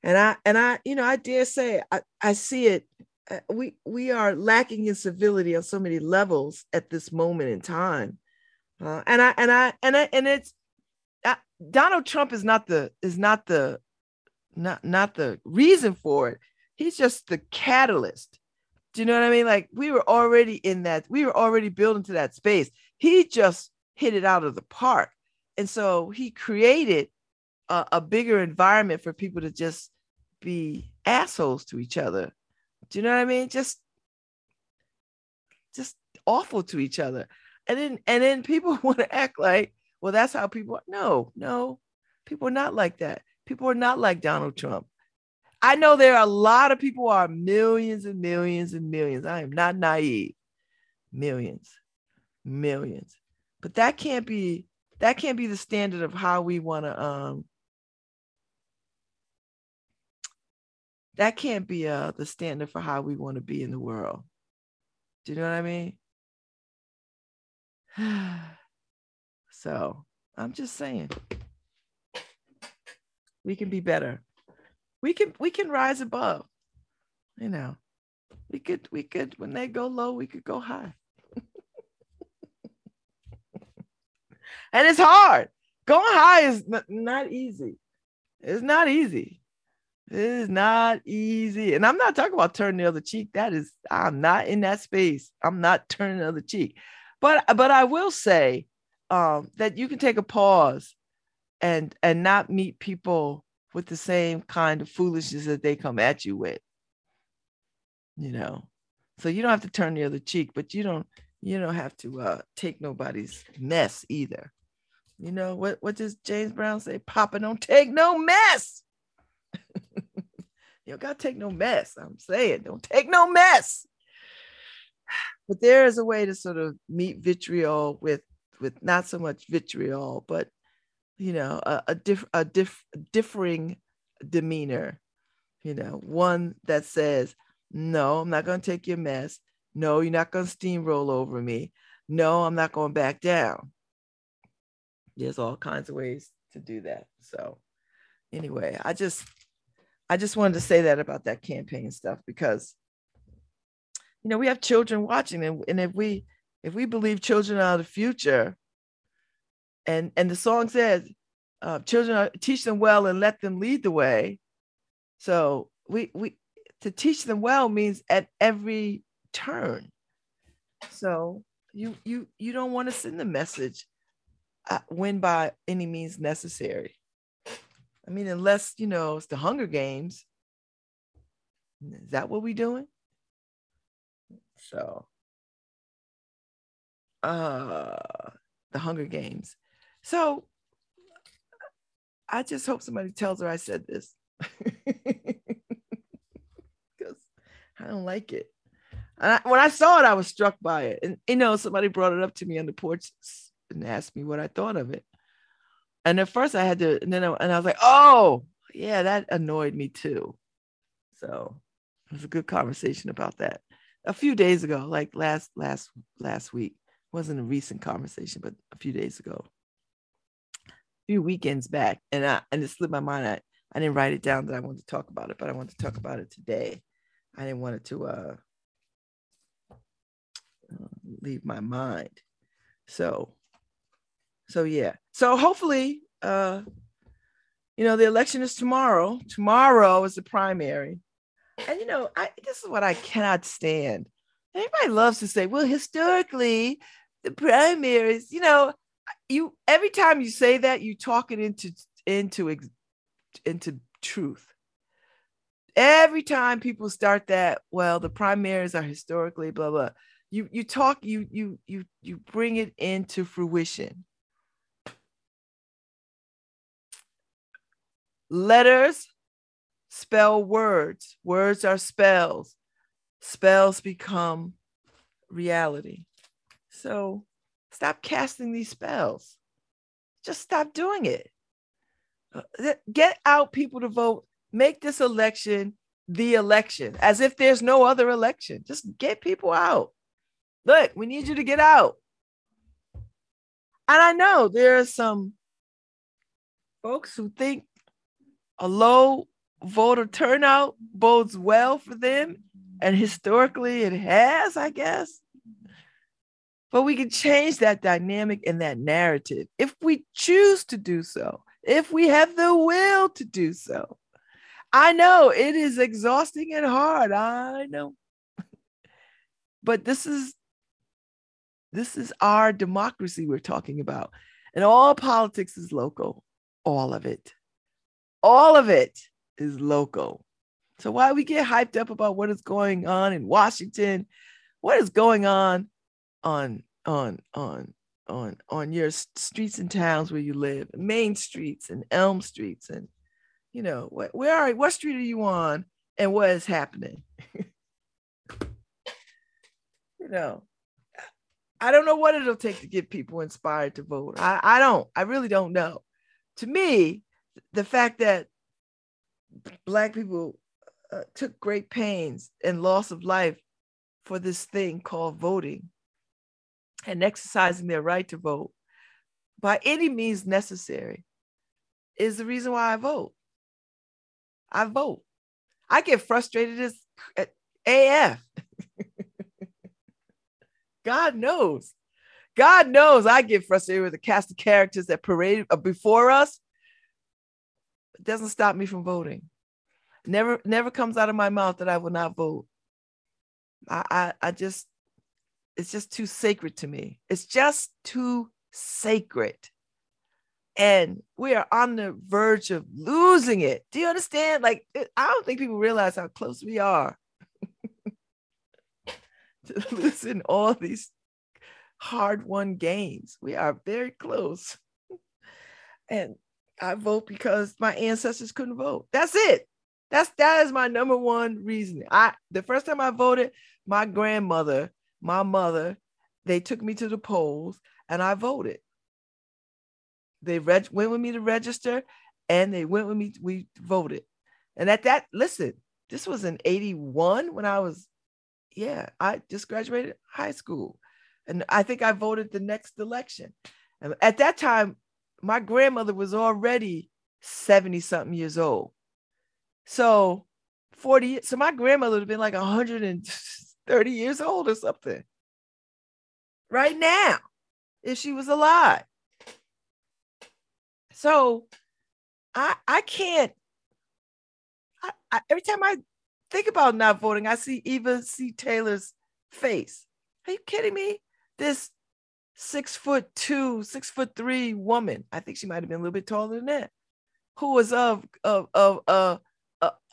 and I and I, you know, I dare say I, I see it. Uh, we we are lacking in civility on so many levels at this moment in time, uh, and I and I and I and it's Donald Trump is not the is not the not not the reason for it. He's just the catalyst. Do you know what I mean? Like we were already in that, we were already building to that space. He just hit it out of the park. And so he created a, a bigger environment for people to just be assholes to each other. Do you know what I mean? Just just awful to each other. And then and then people want to act like well, that's how people are. No, no, people are not like that. People are not like Donald Trump. I know there are a lot of people are millions and millions and millions. I am not naive. Millions, millions. But that can't be that can't be the standard of how we want to um that can't be uh the standard for how we want to be in the world. Do you know what I mean? So I'm just saying we can be better. We can we can rise above. You know, we could we could when they go low, we could go high. and it's hard. Going high is not easy. It's not easy. It is not easy. And I'm not talking about turning the other cheek. That is, I'm not in that space. I'm not turning the other cheek. But but I will say um, that you can take a pause and and not meet people with the same kind of foolishness that they come at you with you know so you don't have to turn the other cheek but you don't you don't have to uh, take nobody's mess either you know what what does james brown say papa don't take no mess you gotta take no mess i'm saying don't take no mess but there is a way to sort of meet vitriol with with not so much vitriol, but you know, a, a, diff, a diff, differing demeanor. You know, one that says, "No, I'm not going to take your mess. No, you're not going to steamroll over me. No, I'm not going back down." There's all kinds of ways to do that. So, anyway, I just, I just wanted to say that about that campaign stuff because, you know, we have children watching, and, and if we if we believe children are the future, and and the song says, uh, "Children are, teach them well and let them lead the way." So we we to teach them well means at every turn. So you you you don't want to send the message uh, when by any means necessary. I mean, unless you know it's the Hunger Games. Is that what we doing? So uh, the Hunger Games. So I just hope somebody tells her I said this because I don't like it. And I, when I saw it, I was struck by it. And you know, somebody brought it up to me on the porch and asked me what I thought of it. And at first I had to, and then I, and I was like, oh, yeah, that annoyed me too. So it was a good conversation about that a few days ago, like last last last week. It wasn't a recent conversation, but a few days ago, a few weekends back, and I and it slipped my mind. I, I didn't write it down that I wanted to talk about it, but I wanted to talk about it today. I didn't want it to uh, uh leave my mind. So, so yeah. So hopefully, uh, you know, the election is tomorrow. Tomorrow is the primary. And you know, I this is what I cannot stand. Everybody loves to say, well, historically, the primaries, you know, you every time you say that, you talk it into into into truth. Every time people start that, well, the primaries are historically blah blah. You you talk you you you you bring it into fruition. Letters spell words. Words are spells. Spells become reality. So stop casting these spells. Just stop doing it. Uh, get out people to vote. Make this election the election as if there's no other election. Just get people out. Look, we need you to get out. And I know there are some folks who think a low voter turnout bodes well for them. And historically, it has, I guess. But we can change that dynamic and that narrative if we choose to do so, if we have the will to do so. I know it is exhausting and hard. I know. but this is this is our democracy we're talking about. And all politics is local, all of it. All of it is local. So why we get hyped up about what is going on in Washington, what is going on on on on on on your streets and towns where you live, main streets and Elm streets, and you know what where are what street are you on, and what is happening? you know, I don't know what it'll take to get people inspired to vote. I, I don't. I really don't know. To me, the fact that black people uh, took great pains and loss of life for this thing called voting and exercising their right to vote by any means necessary is the reason why I vote. I vote. I get frustrated as AF. God knows. God knows I get frustrated with the cast of characters that parade uh, before us it doesn't stop me from voting. Never, never comes out of my mouth that I will not vote. I, I, I just, it's just too sacred to me. It's just too sacred. And we are on the verge of losing it. Do you understand? Like, I don't think people realize how close we are to losing all these hard won games. We are very close. And I vote because my ancestors couldn't vote. That's it. That's that is my number one reason. I the first time I voted, my grandmother, my mother, they took me to the polls and I voted. They reg- went with me to register and they went with me. We voted. And at that, listen, this was in 81 when I was, yeah, I just graduated high school. And I think I voted the next election. And at that time, my grandmother was already 70 something years old. So 40, so my grandmother would have been like 130 years old or something right now if she was alive. So I I can't I, every time I think about not voting, I see Eva C. Taylor's face. Are you kidding me? This six foot two, six foot three woman. I think she might have been a little bit taller than that, who was of of of uh,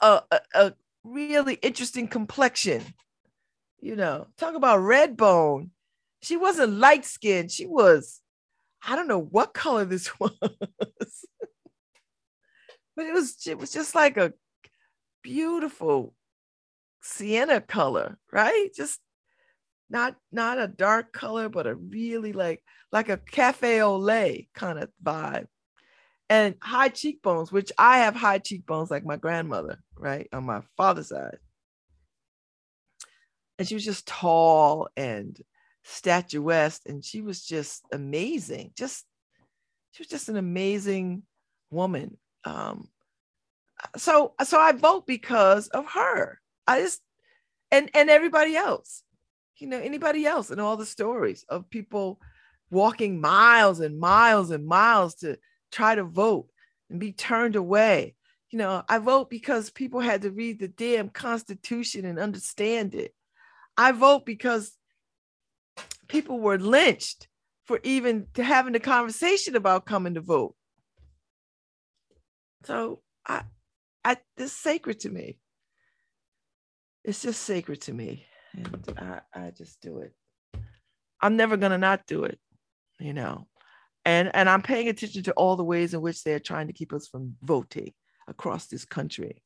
a, a, really interesting complexion. You know, talk about red bone. She wasn't light skinned. She was, I don't know what color this was, but it was it was just like a beautiful sienna color, right? Just not not a dark color, but a really like like a cafe au lait kind of vibe. And high cheekbones, which I have high cheekbones like my grandmother, right? On my father's side. And she was just tall and statuesque, and she was just amazing. Just she was just an amazing woman. Um, so so I vote because of her. I just and and everybody else, you know, anybody else and all the stories of people walking miles and miles and miles to try to vote and be turned away. You know, I vote because people had to read the damn Constitution and understand it. I vote because people were lynched for even having a conversation about coming to vote. So I, I, it's sacred to me. It's just sacred to me, and I, I just do it. I'm never gonna not do it, you know. And and I'm paying attention to all the ways in which they're trying to keep us from voting across this country,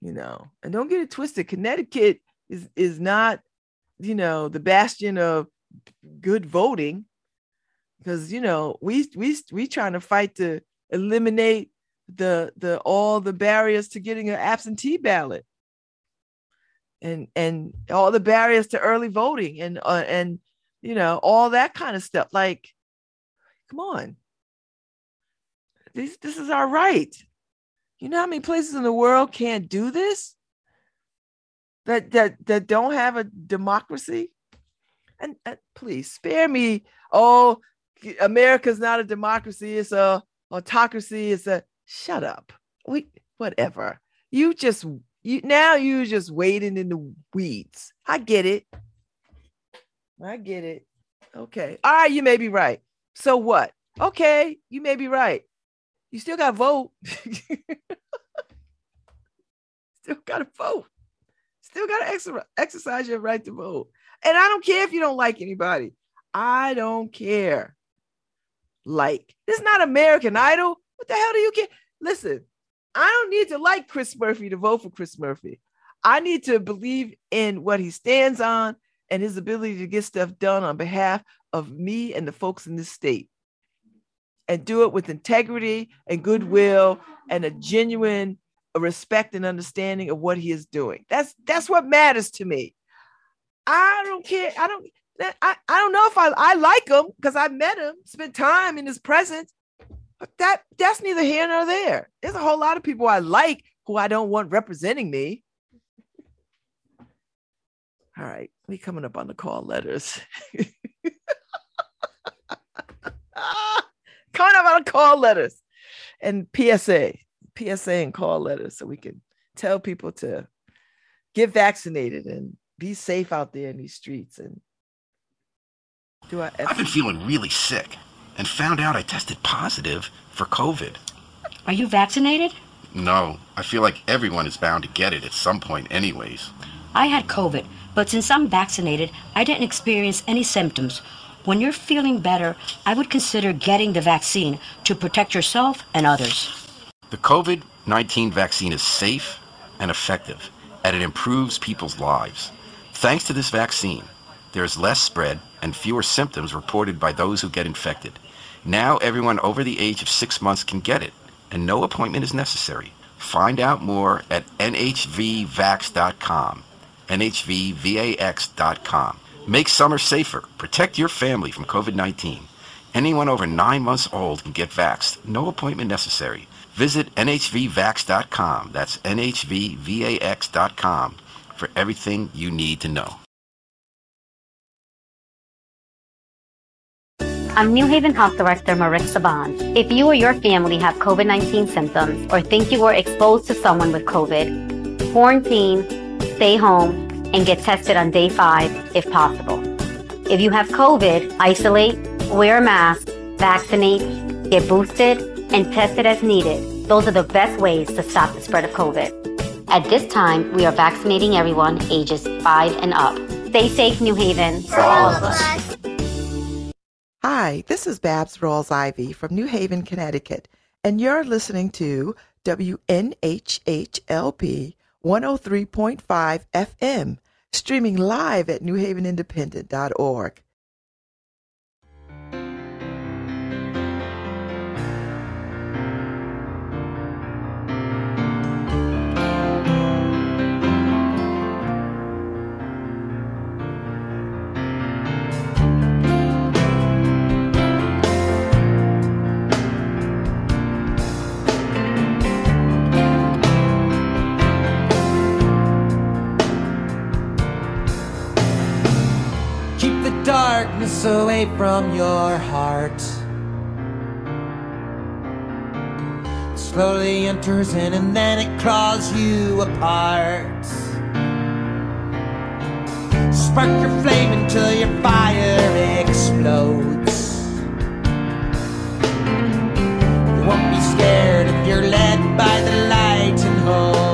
you know. And don't get it twisted. Connecticut is is not, you know, the bastion of good voting, because you know we we we trying to fight to eliminate the the all the barriers to getting an absentee ballot and and all the barriers to early voting and uh, and you know all that kind of stuff. Like come on. This this is our right. You know how many places in the world can't do this? That that that don't have a democracy? And, and please spare me. Oh america's not a democracy. It's a autocracy. It's a shut up. We whatever. You just you now you just wading in the weeds. I get it. I get it. Okay. All right, you may be right. So what? Okay, you may be right. You still got vote. still got to vote. Still got to ex- exercise your right to vote. And I don't care if you don't like anybody. I don't care. Like, this is not American Idol. What the hell do you care? Listen, I don't need to like Chris Murphy to vote for Chris Murphy. I need to believe in what he stands on and his ability to get stuff done on behalf of me and the folks in this state and do it with integrity and goodwill and a genuine respect and understanding of what he is doing. That's that's what matters to me. I don't care. I don't I, I don't know if I, I like him because I met him, spent time in his presence, but that that's neither here nor there. There's a whole lot of people I like who I don't want representing me. All right, we coming up on the call letters. coming up on the call letters and PSA, PSA and call letters, so we can tell people to get vaccinated and be safe out there in these streets. And do I? I've been feeling really sick and found out I tested positive for COVID. Are you vaccinated? No, I feel like everyone is bound to get it at some point, anyways. I had COVID, but since I'm vaccinated, I didn't experience any symptoms. When you're feeling better, I would consider getting the vaccine to protect yourself and others. The COVID 19 vaccine is safe and effective, and it improves people's lives. Thanks to this vaccine, there is less spread and fewer symptoms reported by those who get infected. Now everyone over the age of six months can get it, and no appointment is necessary. Find out more at nhvvax.com. nhvvax.com. Make summer safer. Protect your family from COVID-19. Anyone over nine months old can get vaxxed. No appointment necessary. Visit nhvvax.com. That's nhvvax.com for everything you need to know. I'm New Haven Health Director Maritza Bond. If you or your family have COVID 19 symptoms or think you were exposed to someone with COVID, quarantine, stay home, and get tested on day five if possible. If you have COVID, isolate, wear a mask, vaccinate, get boosted, and test it as needed. Those are the best ways to stop the spread of COVID. At this time, we are vaccinating everyone ages 5 and up. Stay safe, New Haven, for all of us. Hi, this is Babs Rawls Ivy from New Haven, Connecticut, and you're listening to WNHHLP 103.5 FM, streaming live at newhavenindependent.org. away from your heart. Slowly enters in and then it claws you apart. Spark your flame until your fire explodes. You won't be scared if you're led by the light and hope.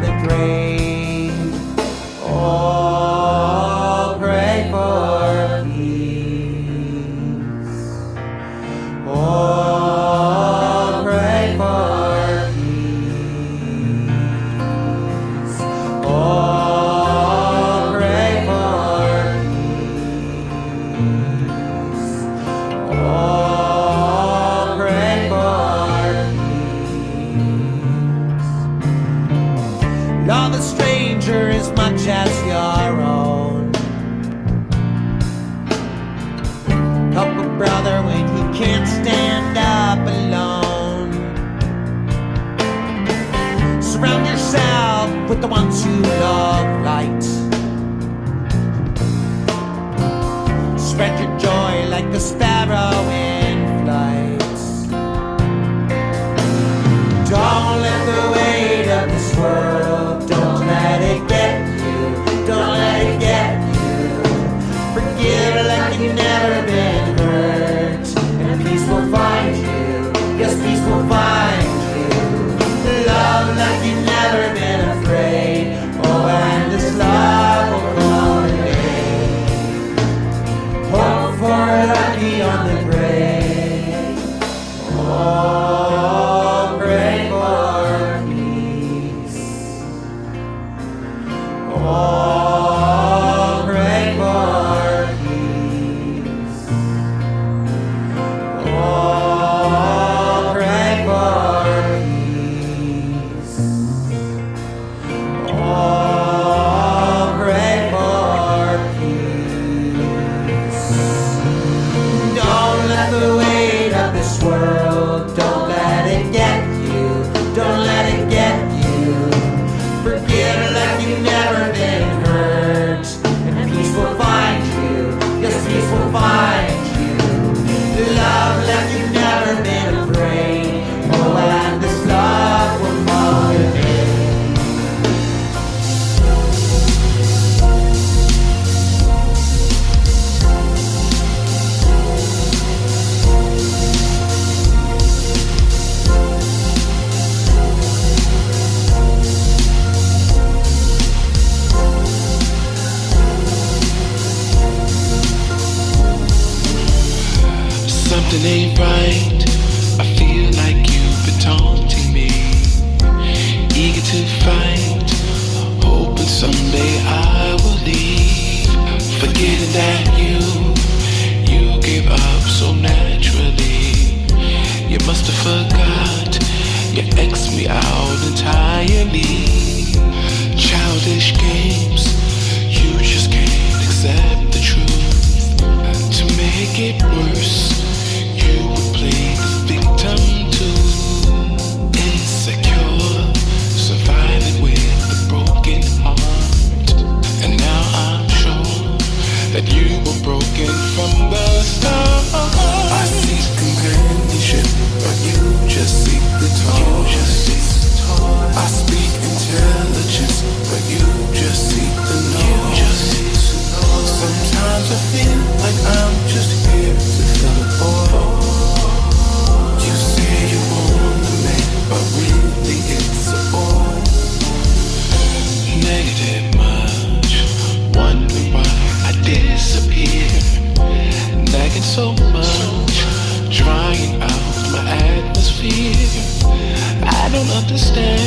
the grave. that you were broken from the start. I seek companionship, but you just seek the toy. I speak intelligence, but you just seek the knowledge. Sometimes I feel like I'm just understand.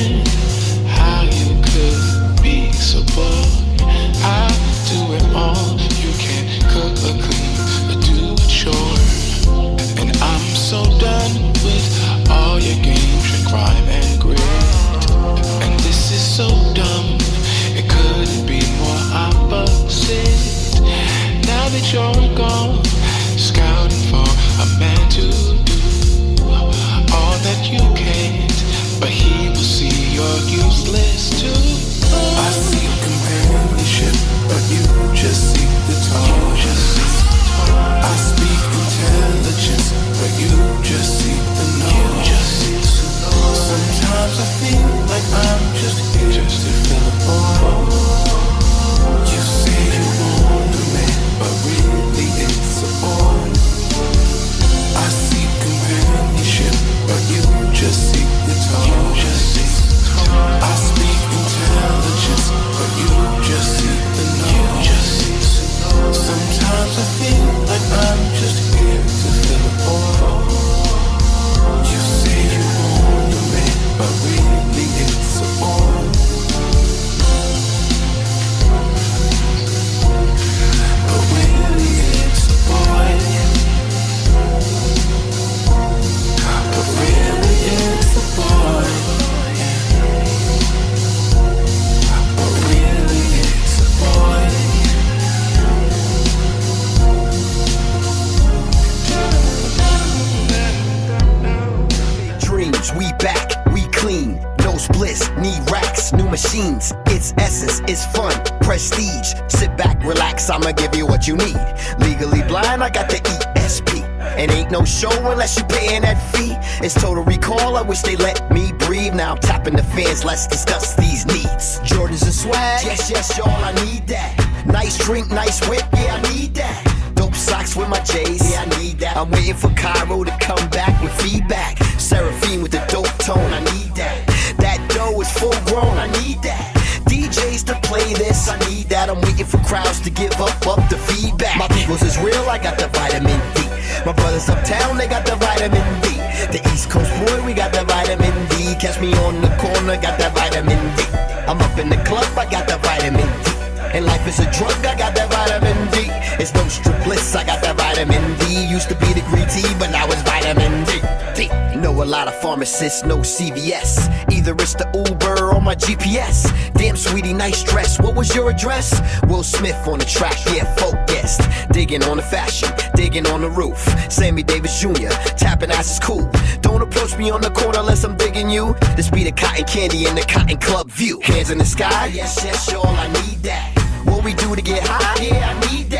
Know a lot of pharmacists, no CVS. Either it's the Uber or my GPS. Damn, sweetie, nice dress. What was your address? Will Smith on the track, yeah, focused. Digging on the fashion, digging on the roof. Sammy Davis Jr., tapping ass is cool. Don't approach me on the corner unless I'm digging you. This be the cotton candy in the cotton club view. Hands in the sky, yes, yes, y'all, I need that. What we do to get high, yeah, I need that.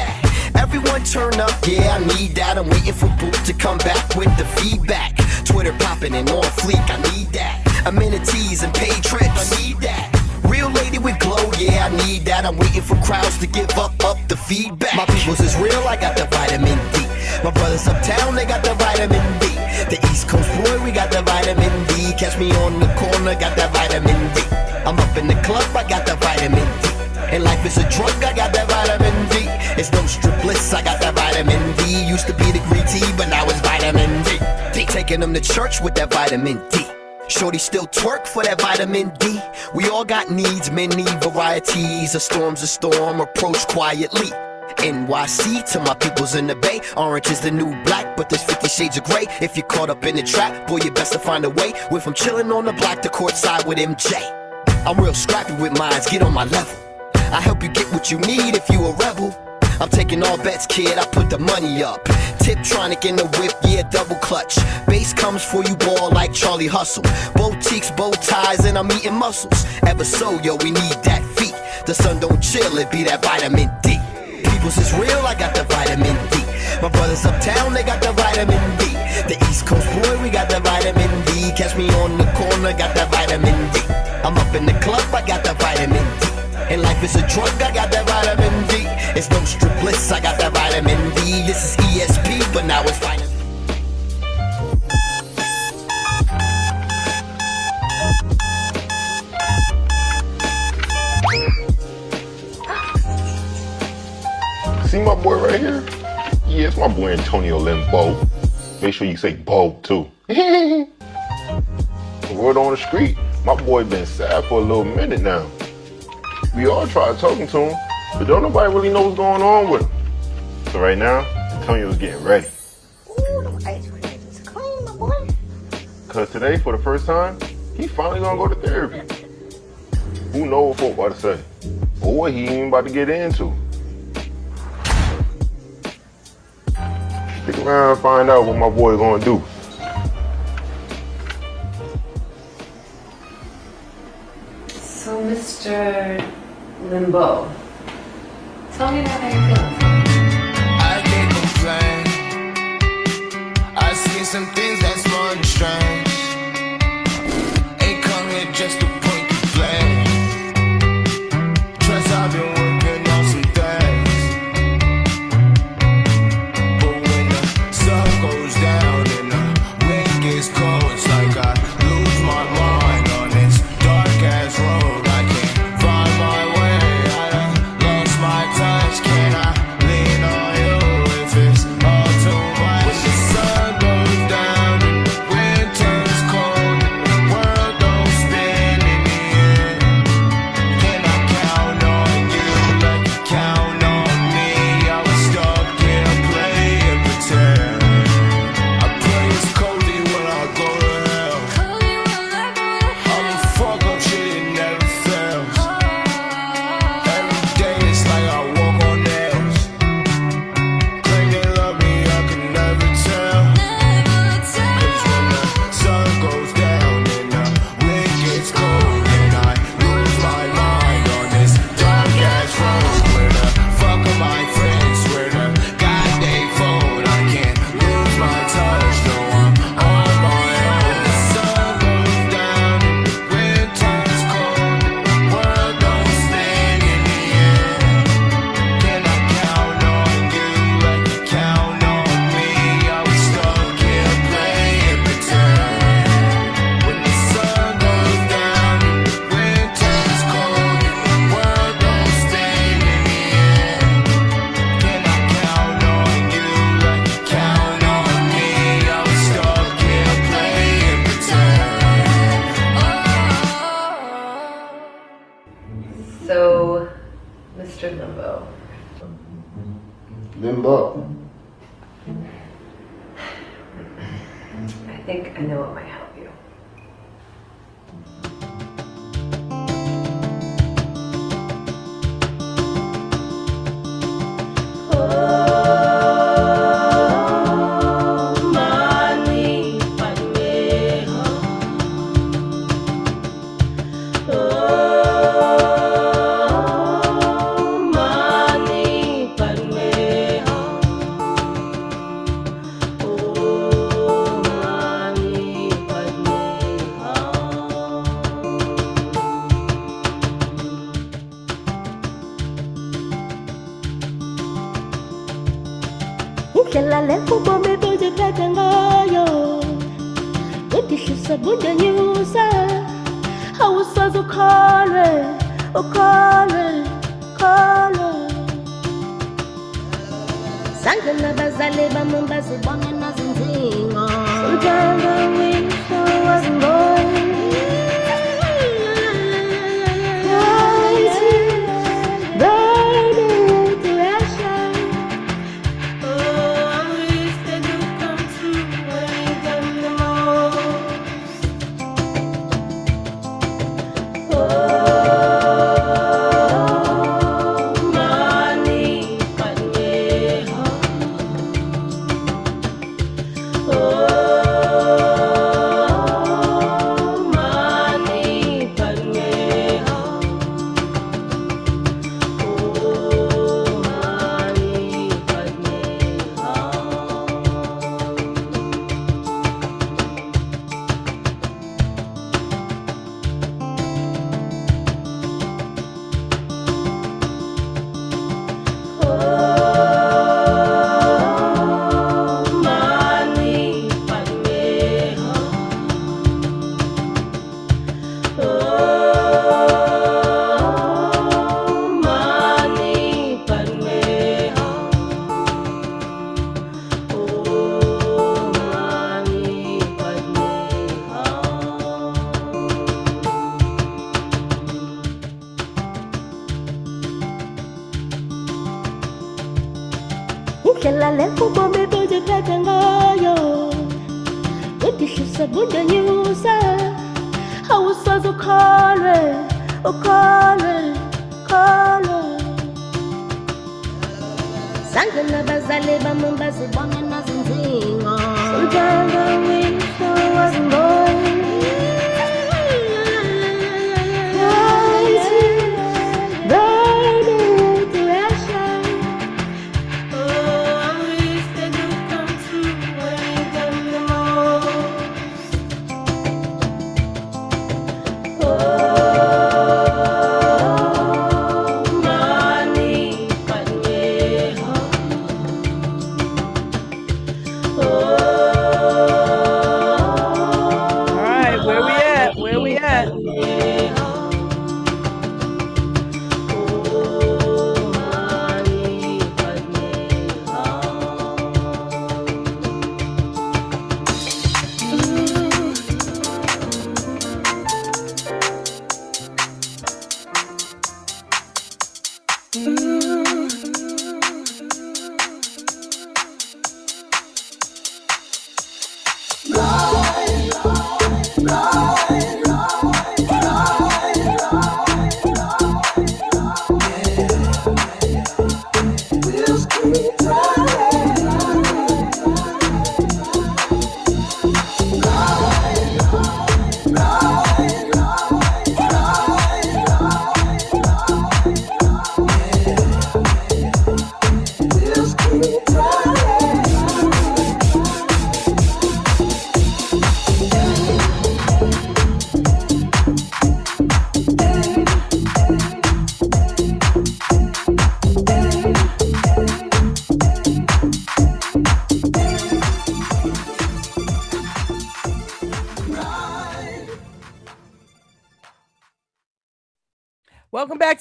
Everyone turn up, yeah, I need that. I'm waiting for Boot to come back with the feedback. Twitter popping and on fleek, I need that. Amenities and paid trips, I need that. Real lady with glow, yeah, I need that. I'm waiting for crowds to give up, up the feedback. My peoples is real, I got the vitamin D. My brothers uptown, they got the vitamin D. The East Coast boy, we got the vitamin D. Catch me on the corner, got that vitamin D. I'm up in the club, I got the vitamin D. And life is a drug, I got that vitamin D. It's no strip bliss, I got that vitamin D. Used to be the green tea, but now it's vitamin D. D. Taking them to church with that vitamin D. Shorty still twerk for that vitamin D. We all got needs, many varieties. A storm's a storm, approach quietly. NYC to my peoples in the bay. Orange is the new black, but there's 50 shades of gray. If you're caught up in the trap, boy, you best to find a way. With from chilling on the block to courtside with MJ. I'm real scrappy with mines, get on my level. I help you get what you need if you a rebel. I'm taking all bets, kid. I put the money up. Tiptronic in the whip, yeah, double clutch. Bass comes for you, ball like Charlie Hustle. Boutiques, bow ties, and I'm eating muscles. Ever so, yo, we need that feet. The sun don't chill, it be that vitamin D. People's is real, I got the vitamin D. My brothers uptown, they got the vitamin D. The East Coast boy, we got the vitamin D. Catch me on the corner, got that vitamin D. I'm up in the club, I got the vitamin D. And life is a drug, I got that vitamin D. It's no strip bliss, I got that vitamin D. This is ESP, but now it's vitamin See my boy right here? Yeah, it's my boy Antonio Limbo. Make sure you say Bo too. Word on the street, my boy been sad for a little minute now. We all tried talking to him, but don't nobody really know what's going on with him. So right now, Antonio's getting ready. Ooh, them ice cream is clean, my boy. Cause today, for the first time, he finally gonna go to therapy. Who knows what folk about to say? Or what he even about to get into. Stick around and find out what my boy gonna do. So, Mr. Limbo, about how you're feeling. I can't complain. I see some things that's more strange.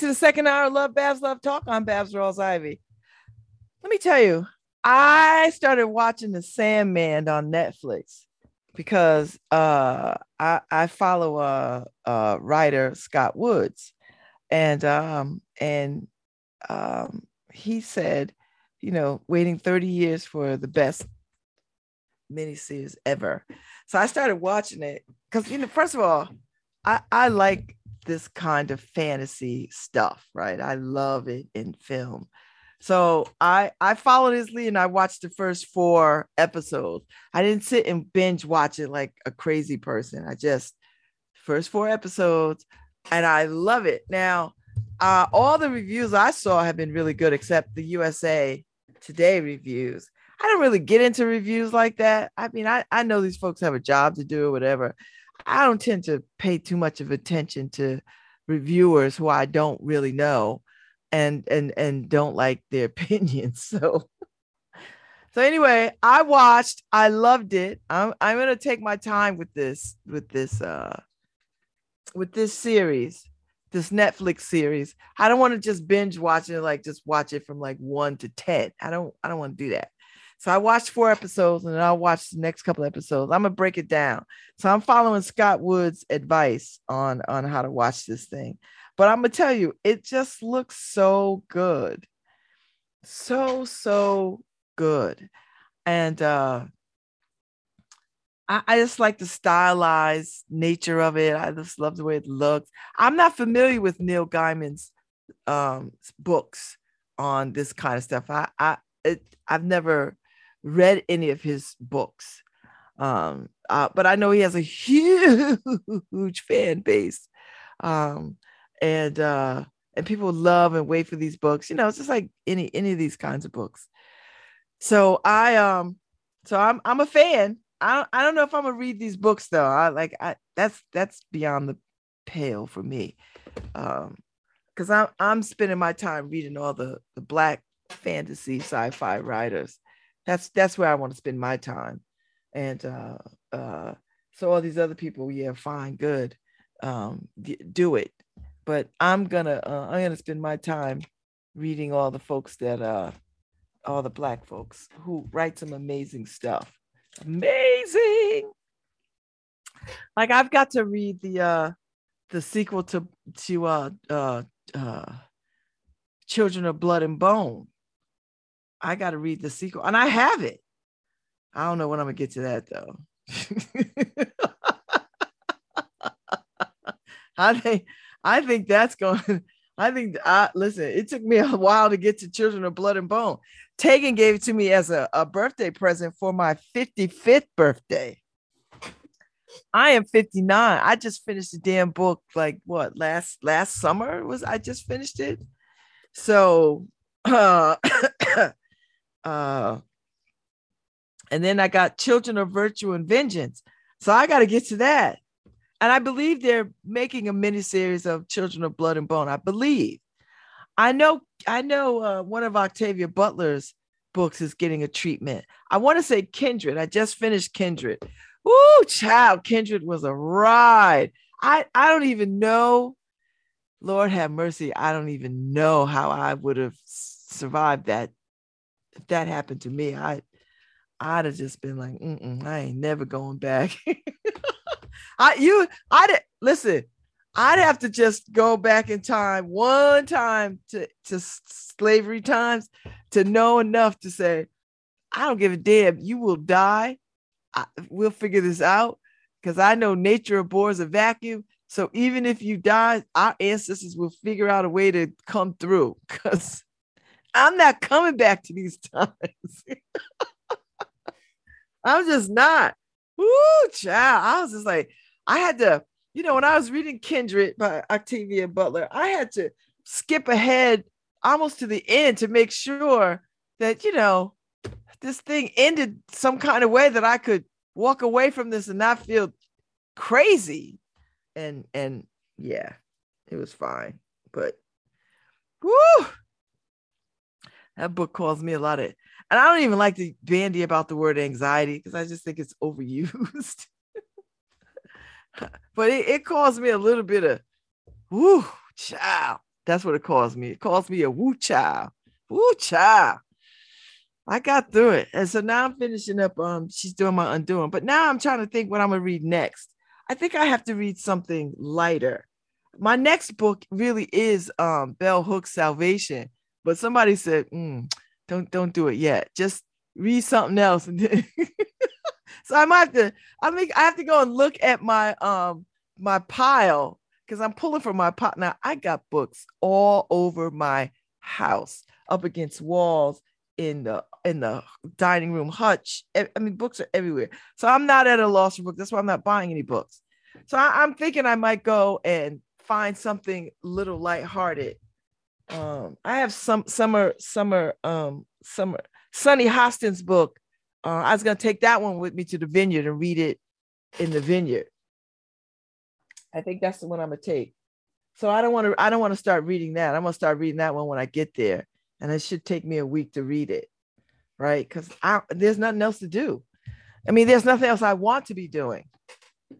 The second hour of Love Babs Love Talk. I'm Babs Rawls Ivy. Let me tell you, I started watching The Sandman on Netflix because uh, I, I follow a, uh, writer Scott Woods, and um, and um, he said, you know, waiting 30 years for the best miniseries ever. So I started watching it because, you know, first of all, I, I like this kind of fantasy stuff, right? I love it in film. So I I followed his lead and I watched the first four episodes. I didn't sit and binge watch it like a crazy person. I just first four episodes and I love it. Now, uh, all the reviews I saw have been really good, except the USA Today reviews. I don't really get into reviews like that. I mean, I, I know these folks have a job to do or whatever. I don't tend to pay too much of attention to reviewers who I don't really know and and and don't like their opinions. So so anyway, I watched, I loved it. I'm I'm gonna take my time with this, with this uh with this series, this Netflix series. I don't want to just binge watch it, like just watch it from like one to ten. I don't I don't want to do that. So I watched four episodes and then I'll watch the next couple episodes. I'm gonna break it down. So I'm following Scott Wood's advice on on how to watch this thing. But I'm gonna tell you, it just looks so good. So, so good. And uh I, I just like the stylized nature of it. I just love the way it looks. I'm not familiar with Neil Gaiman's um books on this kind of stuff. I I it, I've never read any of his books. Um, uh, but I know he has a huge huge fan base. Um, and uh, and people love and wait for these books. You know, it's just like any any of these kinds of books. So I um so I'm I'm a fan. I don't, I don't know if I'm gonna read these books though. I like I that's that's beyond the pale for me. Um because I'm I'm spending my time reading all the the black fantasy sci-fi writers that's that's where I want to spend my time. And uh, uh, so all these other people, yeah, fine, good, um, do it. But I'm gonna uh, I'm gonna spend my time reading all the folks that uh, all the black folks who write some amazing stuff. Amazing. Like I've got to read the uh the sequel to to uh uh uh Children of Blood and Bone I got to read the sequel, and I have it. I don't know when I'm gonna get to that though. I think I think that's going. I think I listen. It took me a while to get to Children of Blood and Bone. Tegan gave it to me as a, a birthday present for my 55th birthday. I am 59. I just finished the damn book like what last last summer was I just finished it. So uh uh, and then I got Children of Virtue and Vengeance. So I got to get to that. And I believe they're making a miniseries of Children of Blood and Bone. I believe. I know. I know. Uh, one of Octavia Butler's books is getting a treatment. I want to say Kindred. I just finished Kindred. Ooh, child, Kindred was a ride. I I don't even know. Lord have mercy. I don't even know how I would have survived that if that happened to me, I I'd have just been like, I ain't never going back. I you I'd listen, I'd have to just go back in time one time to, to slavery times to know enough to say, I don't give a damn. You will die. I, we'll figure this out because I know nature abhors a vacuum. So even if you die, our ancestors will figure out a way to come through because I'm not coming back to these times. I'm just not. Woo, child. I was just like, I had to, you know, when I was reading Kindred by Octavia Butler, I had to skip ahead almost to the end to make sure that, you know, this thing ended some kind of way that I could walk away from this and not feel crazy. And and yeah, it was fine. But woo, that book caused me a lot of, and I don't even like to bandy about the word anxiety because I just think it's overused. but it, it caused me a little bit of, woo, child. That's what it caused me. It caused me a woo child, woo child. I got through it. And so now I'm finishing up. Um, she's doing my undoing, but now I'm trying to think what I'm gonna read next. I think I have to read something lighter. My next book really is um Bell Hooks' Salvation, but somebody said, "Mm, don't don't do it yet. Just read something else. So I might have to, I think I have to go and look at my um my pile because I'm pulling from my pot. Now I got books all over my house, up against walls, in the in the dining room hutch. I mean, books are everywhere. So I'm not at a loss for books. That's why I'm not buying any books. So I, I'm thinking I might go and find something little lighthearted. Um, I have some summer, summer, um, summer, Sunny Hostin's book. Uh, I was gonna take that one with me to the vineyard and read it in the vineyard. I think that's the one I'm gonna take. So I don't want to. I don't want to start reading that. I'm gonna start reading that one when I get there, and it should take me a week to read it, right? Because I there's nothing else to do. I mean, there's nothing else I want to be doing.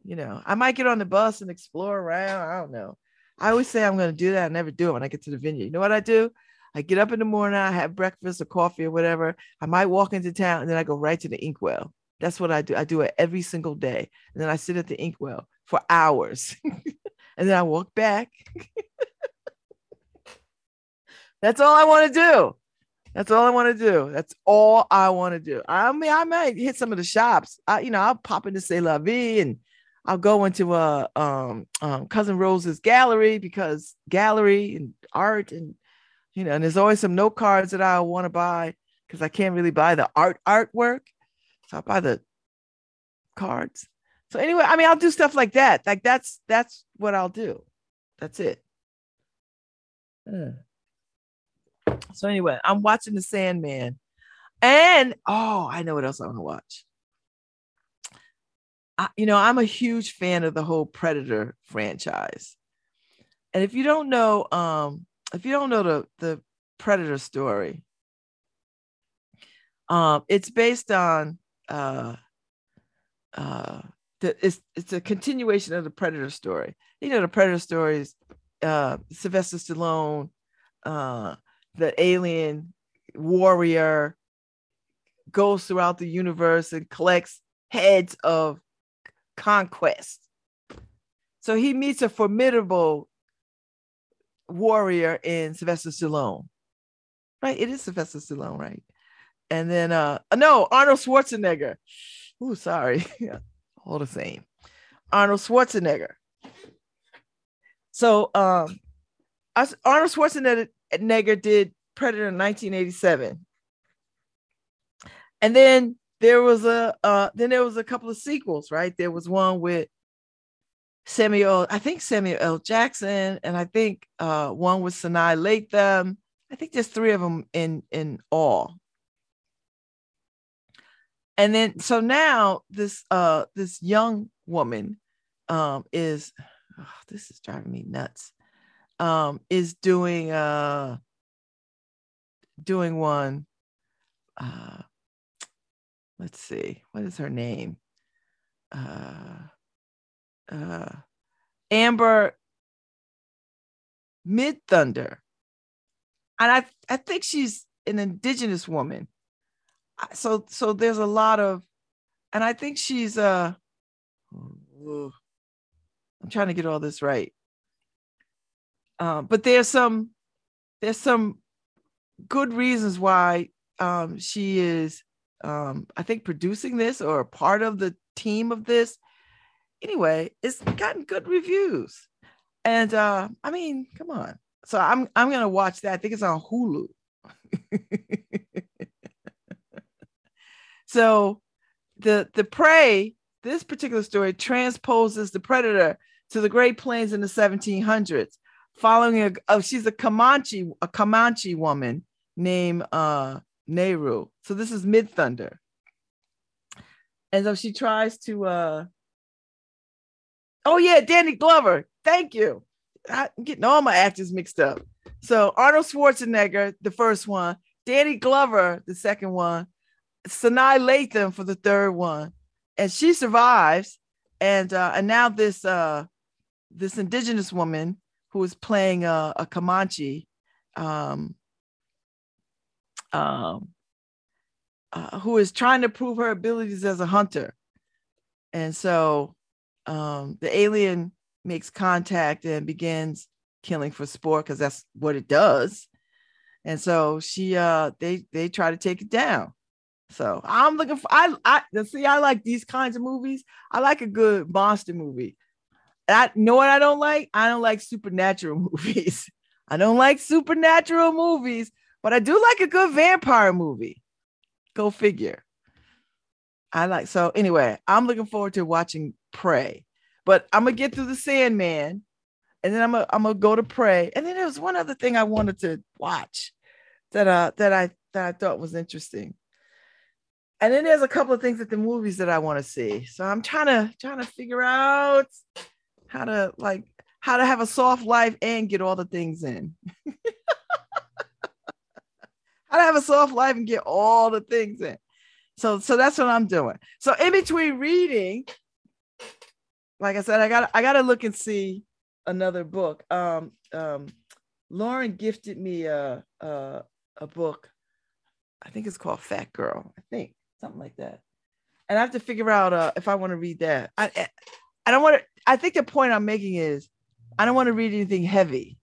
You know, I might get on the bus and explore around. I don't know. I always say I'm going to do that. I never do it when I get to the vineyard. You know what I do? I get up in the morning, I have breakfast or coffee or whatever. I might walk into town and then I go right to the inkwell. That's what I do. I do it every single day. And then I sit at the inkwell for hours. and then I walk back. That's all I want to do. That's all I want to do. That's all I want to do. I mean, I might hit some of the shops. I, you know, I'll pop into C'est La Vie and I'll go into a um, um, Cousen Rose's gallery because gallery and art and you know, and there's always some note cards that I want to buy because I can't really buy the art artwork, so I buy the cards. So anyway, I mean, I'll do stuff like that. Like that's that's what I'll do. That's it. Hmm. So anyway, I'm watching The Sandman, and oh, I know what else I want to watch. I, you know, I'm a huge fan of the whole Predator franchise. And if you don't know, um, if you don't know the the Predator story, um, it's based on uh, uh, the, it's it's a continuation of the Predator story. You know, the Predator stories, uh, Sylvester Stallone, uh, the alien warrior goes throughout the universe and collects heads of conquest. So he meets a formidable warrior in Sylvester Stallone. Right? It is Sylvester Stallone, right? And then uh no, Arnold Schwarzenegger. Oh, sorry. All the same. Arnold Schwarzenegger. So um Arnold Schwarzenegger did Predator in 1987. And then there was a uh then there was a couple of sequels, right? There was one with Samuel, I think Samuel L. Jackson, and I think uh one with Sanaa Lathan. I think there's three of them in in all. And then so now this uh this young woman um is oh, this is driving me nuts. Um is doing uh doing one uh let's see what is her name? Uh uh amber mid thunder and i i think she's an indigenous woman. So so there's a lot of and i think she's uh i'm trying to get all this right. Um but there's some there's some good reasons why um she is um i think producing this or part of the team of this anyway it's gotten good reviews. And uh i mean come on. So i'm i'm gonna watch that. I think it's on hulu. So the the prey this particular story transposes the predator to the great plains in the 1700s following a oh, she's a comanche a comanche woman named uh Naru. So this is Midthunder. And so she tries to uh oh yeah danny glover. Thank you. I'm getting all my actors mixed up. So arnold schwarzenegger the first one. Danny glover the second one. Sanaa Lathan for the third one, and she survives. And uh, and now this uh, this indigenous woman who is playing a, a Comanche, um, um, uh, who is trying to prove her abilities as a hunter. And so um, the alien makes contact and begins killing for sport because that's what it does. and so she uh they they try to take it down. So I'm looking for I I see I like these kinds of movies. I like a good monster movie. I know what I don't like. I don't like supernatural movies. I don't like supernatural movies, but I do like a good vampire movie. Go figure. I like so anyway, I'm looking forward to watching Prey. But I'm gonna get through the Sandman, and then I'm gonna I'm gonna go to Prey. And then there was one other thing I wanted to watch that uh that I that I thought was interesting. And then there's a couple of things at the movies that I want to see. So I'm trying to trying to figure out how to like how to have a soft life and get all the things in. to have a soft life and get all the things in. So so that's what I'm doing. So in between reading, like I said, I got I got to look and see another book. Um um Lauren gifted me a a, a book. I think it's called Fat Girl. I think something like that. And I have to figure out uh, if I want to read that. I I don't want to. I think the point I'm making is I don't want to read anything heavy,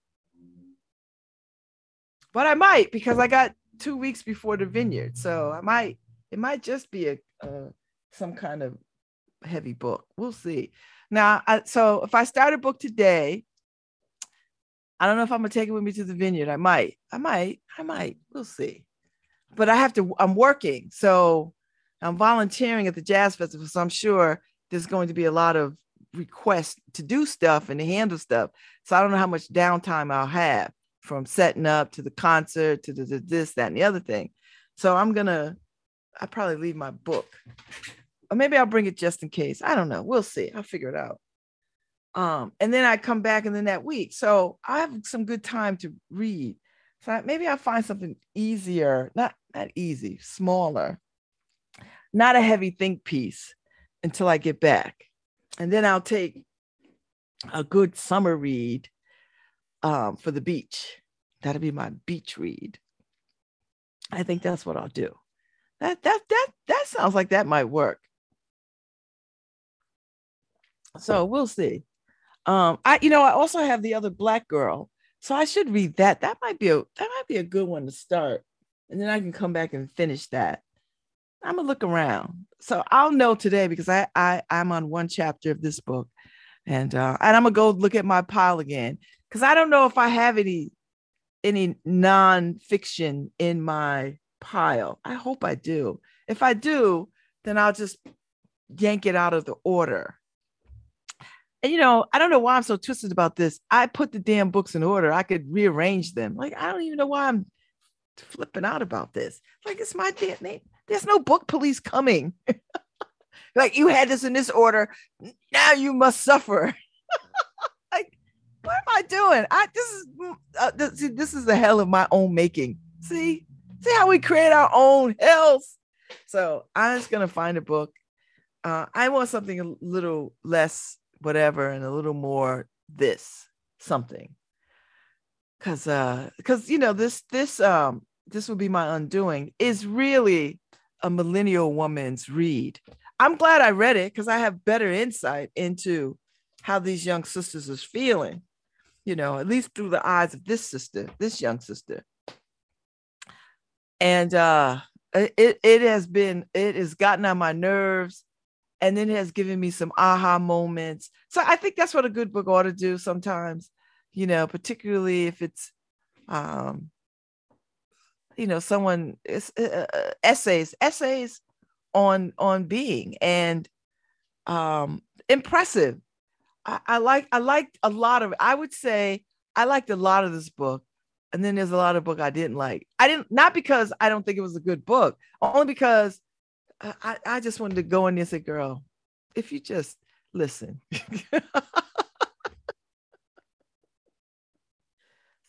but I might because I got two weeks before the vineyard, so I might it might just be a uh, some kind of heavy book. We'll see. Now, I, so if I start a book today, I don't know if I'm gonna take it with me to the vineyard. I might. I might. I might. We'll see. But I have to. I'm working, so I'm volunteering at the jazz festival. So I'm sure there's going to be a lot of requests to do stuff and to handle stuff. So I don't know how much downtime I'll have from setting up to the concert to the, this, that, and the other thing. So I'm gonna I probably leave my book, or maybe I'll bring it just in case. I don't know. We'll see. I'll figure it out. Um, and then I come back and then that week, so I have some good time to read. So maybe I'll find something easier, not not easy, smaller, not a heavy think piece until I get back, and then I'll take a good summer read um, for the beach. That'll be my beach read. I think that's what I'll do. That that that that sounds like that might work. So we'll see. Um, I you know I also have the other black girl, so I should read that. That might be a that might be a good one to start, and then I can come back and finish that. I'm gonna look around, so I'll know today because I I I'm on one chapter of this book, and uh, and I'm gonna go look at my pile again because I don't know if I have any any nonfiction in my pile. I hope I do. If I do, then I'll just yank it out of the order. And you know, I don't know why I'm so twisted about this. I put the damn books in order. I could rearrange them. Like I don't even know why I'm flipping out about this. Like it's my damn name. There's no book police coming. like you had this in this order. Now you must suffer. what am I doing? I this is uh, this, this is the hell of my own making. See, See how we create our own hells. So I'm just gonna find a book. Uh, I want something a little less whatever and a little more this something. Cause uh because you know this this um this will be my undoing is really a millennial woman's read. I'm glad I read it because I have better insight into how these young sisters is feeling, you know, at least through the eyes of this sister, this young sister. And uh it it has been it has gotten on my nerves and then it has given me some aha moments. So i think that's what a good book ought to do sometimes you know particularly if it's um you know someone uh, uh, uh, essays essays on on being and um impressive I, like i liked a lot of i would say i liked a lot of this book and then there's a lot of book I didn't like. I didn't not because I don't think it was a good book, only because uh, I, I just wanted to go in there and say, girl, if you just listen.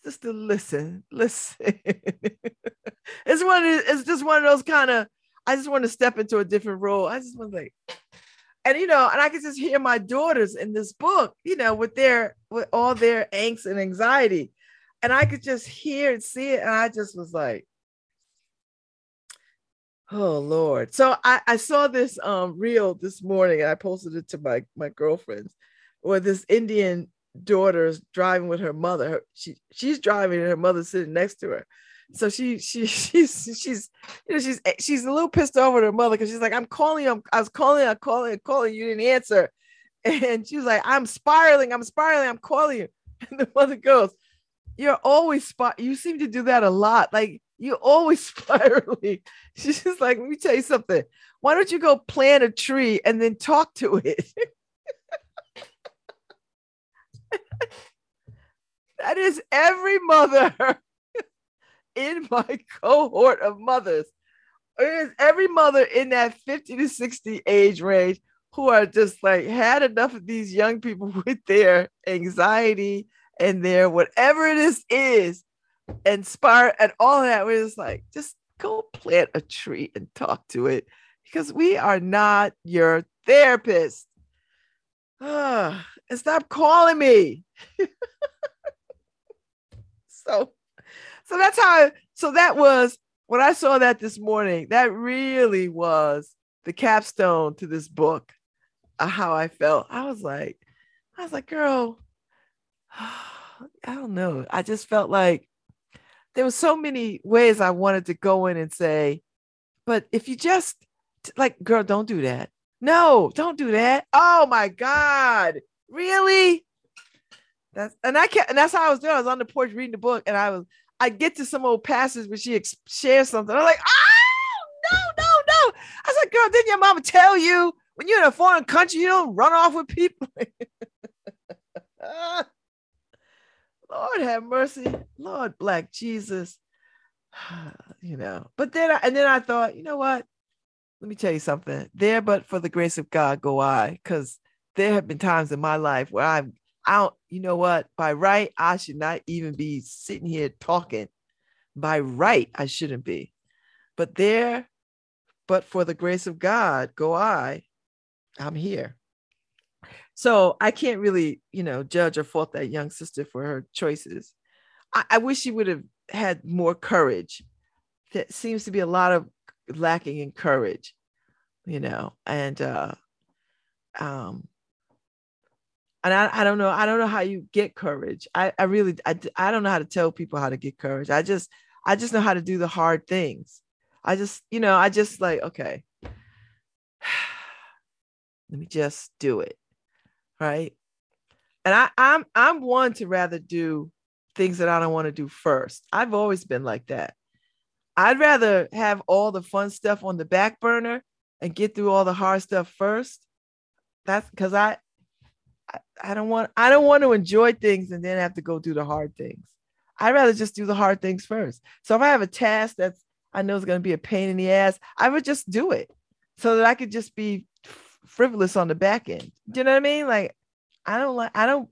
just to listen, listen. it's one of, it's just one of those kind of I just want to step into a different role. I just want to like and you know, and I could just hear my daughters in this book, you know, with their with all their angst and anxiety and I could just hear and see it. And I just was like, oh Lord. So I, I saw this um reel this morning and I posted it to my, my girlfriends where this Indian daughter is driving with her mother. She she's driving and her mother's sitting next to her. So she she she's she's you know she's eh, she's a little pissed off her mother because she's like, I'm calling you, I'm, I was calling, I'm calling, I'm calling, you didn't answer. And she was like, I'm spiraling, I'm spiraling, I'm calling you. And the mother goes, You're always spot. You seem to do that a lot. Like you're always spiraling. She's just like, let me tell you something. Why don't you go plant a tree and then talk to it? that is every mother in my cohort of mothers. Is every mother in that 50 to 60 age range who are just like had enough of these young people with their anxiety and their whatever it is is inspire and all that. We're just like, just go plant a tree and talk to it because we are not your therapist. And stop calling me. so, so that's how. I, So that was when I saw that this morning. That really was the capstone to this book. Uh, how I felt. I was like, I was like, girl, I don't know. I just felt like there were so many ways I wanted to go in and say, but if you just like, girl, don't do that. No, don't do that. Oh my God. Really? That's and I can't, and that's how I was doing. I was on the porch reading the book, and I was I get to some old passage where she ex- shares something. I'm like, oh no, no, no. I was like, girl, didn't your mama tell you when you're in a foreign country, you don't run off with people? Lord have mercy. Lord black Jesus. you know, but then I, and then I thought, you know what? Let me tell you something. There, but for the grace of God, go I, because there have been times in my life where I'm I don't, you know what? By right, I should not even be sitting here talking. By right, I shouldn't be. But there, but for the grace of God, go I, I'm here. So I can't really, you know, judge or fault that young sister for her choices. I, I wish she would have had more courage. There seems to be a lot of lacking in courage, you know, and uh um and I, I don't know i don't know how you get courage. I, I really I, I don't know how to tell people how to get courage. I just i just know how to do the hard things. I just you know i just like okay. Let me just do it right? And i i'm i'm one to rather do things that i don't want to do first. I've always been like that. I'd rather have all the fun stuff on the back burner and get through all the hard stuff first. That's because i I don't want I don't want to enjoy things and then have to go do the hard things. I'd rather just do the hard things first. So if I have a task that's I know is going to be a pain in the ass, I would just do it so that I could just be frivolous on the back end. Do you know what I mean? Like I don't like I don't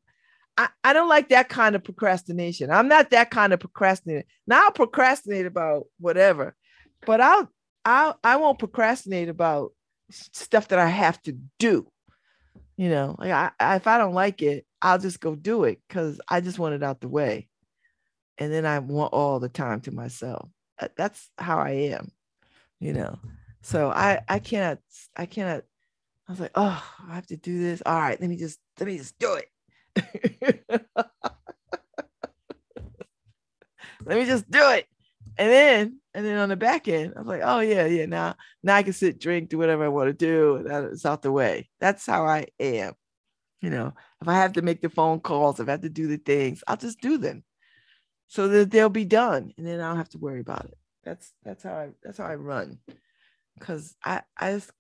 I, I don't like that kind of procrastination. I'm not that kind of procrastinator. Now I'll procrastinate about whatever, but I'll I'll I won't procrastinate about stuff that I have to do you know like I, I, if i don't like it i'll just go do it because i just want it out the way. And then i want all the time to myself. That's how i am you know. So i i cannot i cannot i was like oh i have to do this. All right let me just let me just do it. Let me just do it and then and then on the back end, I was like, oh yeah, yeah. Now now I can sit, drink, do whatever I want to do. It's out the way. That's how I am. You know, if I have to make the phone calls, if I have to do the things, I'll just do them. So that they'll be done. And then I don't have to worry about it. That's that's how I that's how I run. Cause I I just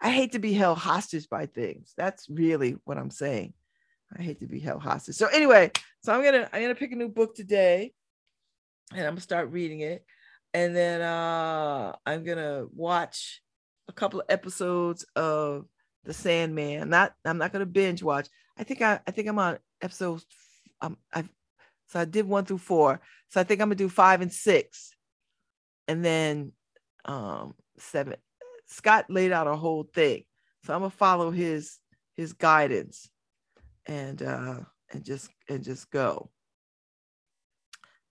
I hate to be held hostage by things. That's really what I'm saying. I hate to be held hostage. So anyway, so I'm gonna I'm gonna pick a new book today and I'm gonna start reading it. And then uh I'm gonna watch a couple of episodes of The Sandman. Not I'm not gonna binge watch. I think I I think I'm on episode um I so I did one through four. So I think I'm gonna do five and six. And then um seven. Scott laid out a whole thing. So I'm gonna follow his his guidance and uh and just and just go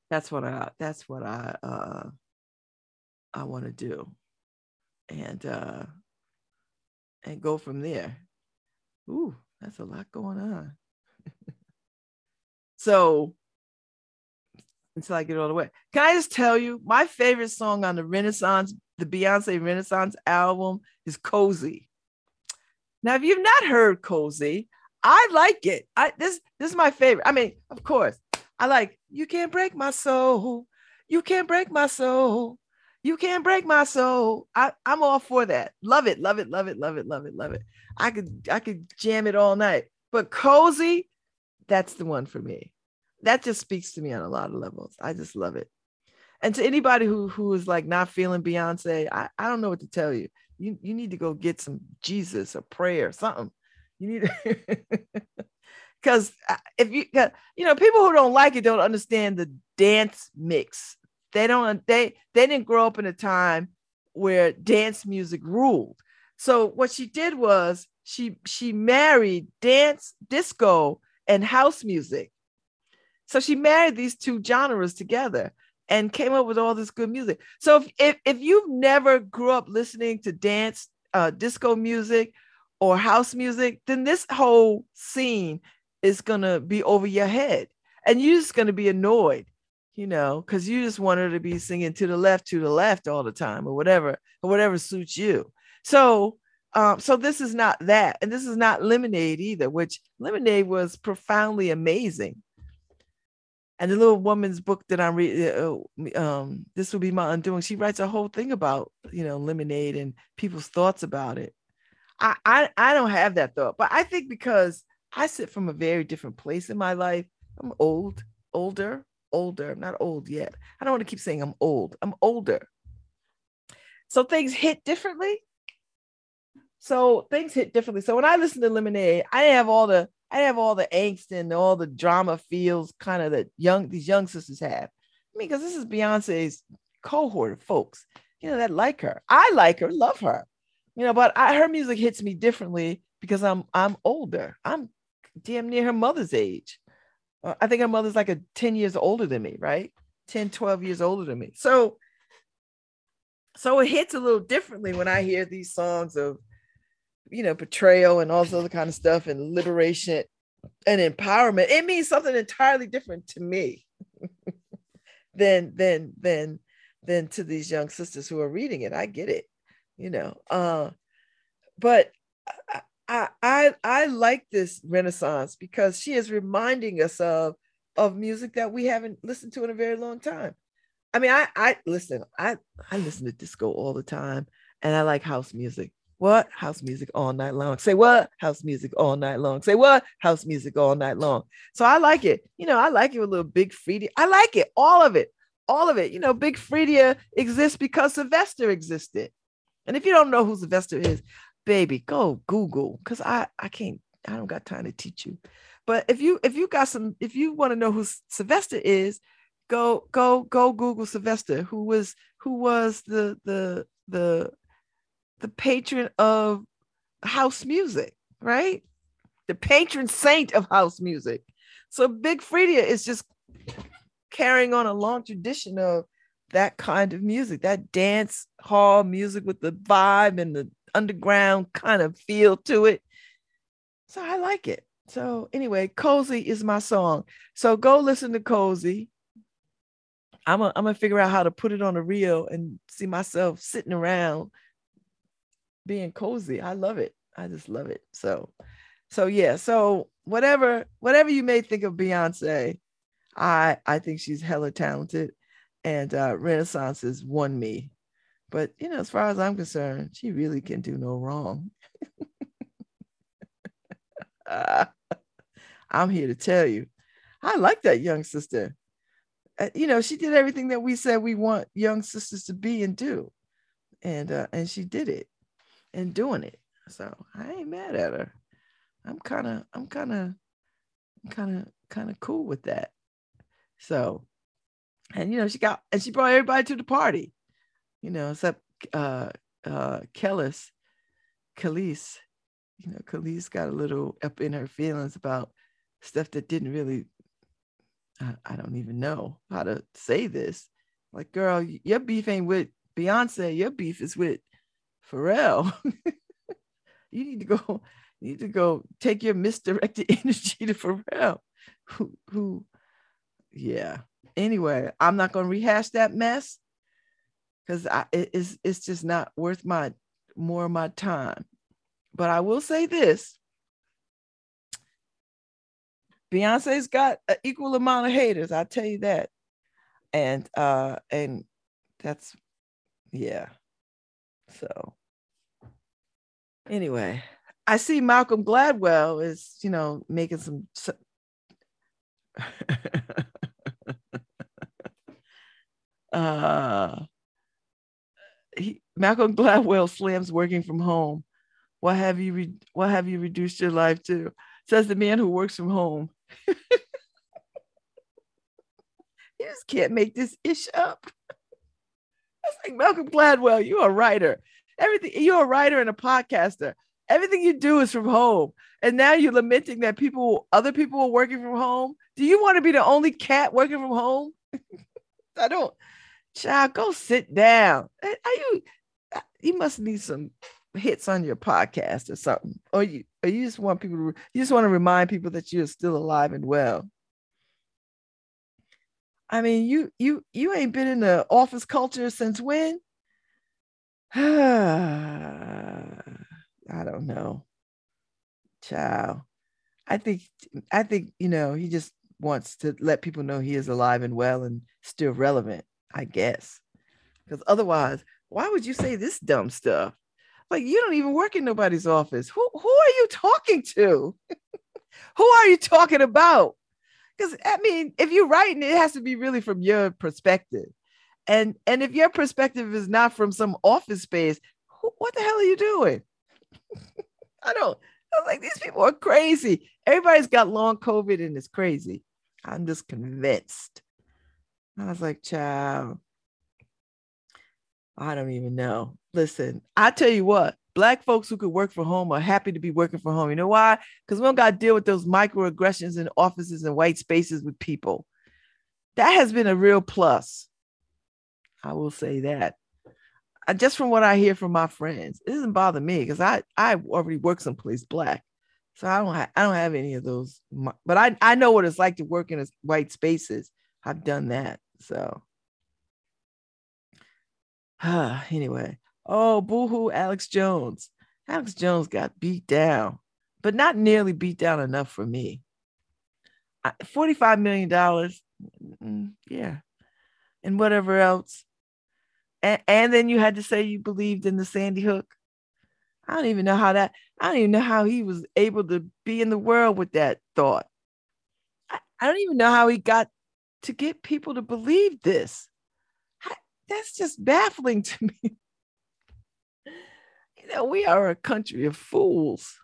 that's what I that's what I uh I want to do. And uh and go from there. Ooh, that's a lot going on. so until I get all the way. Can I just tell you, my favorite song on the Renaissance, the Beyonce Renaissance album is Cozy. Now, if you've not heard Cozy, I like it. I this this is my favorite. I mean, of course, I like you can't break my soul. You can't break my soul. You can't break my soul. I, I'm all for that. Love it, love it, love it, love it, love it, love it. I could I could jam it all night. But cozy, that's the one for me. That just speaks to me on a lot of levels. I just love it. And to anybody who who is like not feeling Beyonce, I, I don't know what to tell you. You you need to go get some Jesus, a prayer, or something. You need to because if you you know people who don't like it don't understand the dance mix. They don't they they didn't grow up in a time where dance music ruled. So what she did was she she married dance disco and house music. So she married these two genres together and came up with all this good music. So if if, if you've never grew up listening to dance uh, disco music or house music then this whole scene is going to be over your head. And you're just going to be annoyed you know because you just want her to be singing to the left to the left all the time or whatever or whatever suits you. So um so this is not that and this is not lemonade either which lemonade was profoundly amazing. And the little woman's book that i'm reading uh, um this will be my undoing she writes a whole thing about you know lemonade and people's thoughts about it. I, I i don't have that thought but i think because I sit from a very different place in my life. I'm old, older, older. I'm not old yet. I don't want to keep saying I'm old. I'm older. So things hit differently. So things hit differently. So when I listen to Lemonade, I have all the I have all the angst and all the drama feels kind of that young these young sisters have. I mean, because this is Beyonce's cohort of folks, you know, that like her. I like her, love her, you know, but I, her music hits me differently because I'm I'm older. I'm damn near her mother's age. Uh, I think her mother's like a 10 years older than me, right? 10, 12 years older than me. So, so it hits a little differently when I hear these songs of, you know, betrayal and all this other kind of stuff and liberation and empowerment. It means something entirely different to me than than than than to these young sisters who are reading it. I get it, you know. Uh, but I, I I like this renaissance because she is reminding us of of music that we haven't listened to in a very long time. I mean, I I listen, I I listen to disco all the time and I like house music. What? House music all night long. Say what? House music all night long. Say what? House music all night long. So I like it. You know, I like it with a little Big Freedia. I like it. All of it. All of it. You know, Big Freedia exists because Sylvester existed. And if you don't know who Sylvester is, baby, go Google because I I can't I don't got time to teach you. But if you if you got some if you want to know who Sylvester is, go go go Google Sylvester, who was who was the the the the patron of house music, right? The patron saint of house music. So Big Freedia is just carrying on a long tradition of that kind of music, that dance hall music with the vibe and the underground kind of feel to it. So I like it. So anyway, Cozy is my song. So go listen to Cozy. I'm I'm gonna figure out how to put it on a reel and see myself sitting around being cozy. I love it. I just love it. So so yeah, so whatever whatever you may think of Beyonce, I I think she's hella talented and uh Renaissance has won me but you know, as far as I'm concerned, she really can do no wrong. I'm here to tell you, I like that young sister. Uh, you know, she did everything that we said we want young sisters to be and do, and uh, and she did it, and doing it. So I ain't mad at her. I'm kind of, I'm kind of, kind of, kind of cool with that. So, and you know, she got and she brought everybody to the party you know, except uh, uh, Kelis, Kelis, you know, Kelis got a little up in her feelings about stuff that didn't really, I, I don't even know how to say this. Like, girl, your beef ain't with Beyonce, your beef is with Pharrell. you need to go, you need to go take your misdirected energy to Pharrell, who, who, yeah, anyway, I'm not going to rehash that mess because it, it's it's just not worth my more of my time. But I will say this: Beyonce's got an equal amount of haters. I'll tell you that, and uh, and that's yeah. So anyway, I see Malcolm Gladwell is you know making some. uh he, Malcolm Gladwell slams working from home. What have you re- what have you reduced your life to? Says the man who works from home. you just can't make this ish up. That's like Malcolm Gladwell. You're a writer. Everything you're a writer and a podcaster. Everything you do is from home. And now you're lamenting that people, other people are working from home. Do you want to be the only cat working from home? I don't. Child, go sit down. Are you? Uh, you must need some hits on your podcast or something, or you, or you just want people to. You just want to remind people that you're still alive and well. I mean, you you you ain't been in the office culture since when? I don't know. Child. I think I think, you know, he just wants to let people know he is alive and well and still relevant. I guess. Because otherwise, why would you say this dumb stuff? Like you don't even work in nobody's office. Who who are you talking to? who are you talking about? Because I mean, if you're writing, it has to be really from your perspective. And and if your perspective is not from some office space, who, what the hell are you doing? I don't. I was like, these people are crazy. Everybody's got long COVID and it's crazy. I'm just convinced. I was like, child, I don't even know. Listen, I tell you what, black folks who could work from home are happy to be working from home. You know why? Because we don't got to deal with those microaggressions in offices and white spaces with people. That has been a real plus. I will say that. I, just from what I hear from my friends, it doesn't bother me because I I already work someplace black, so I don't ha- I don't have any of those. But I I know what it's like to work in white spaces. I've done that. So anyway, oh boohoo, Alex Jones. Alex Jones got beat down, but not nearly beat down enough for me. $45 million. Yeah. And whatever else. And, and then you had to say you believed in the Sandy Hook. I don't even know how that, I don't even know how he was able to be in the world with that thought. I, I don't even know how he got to get people to believe this. I, that's just baffling to me. you know, we are a country of fools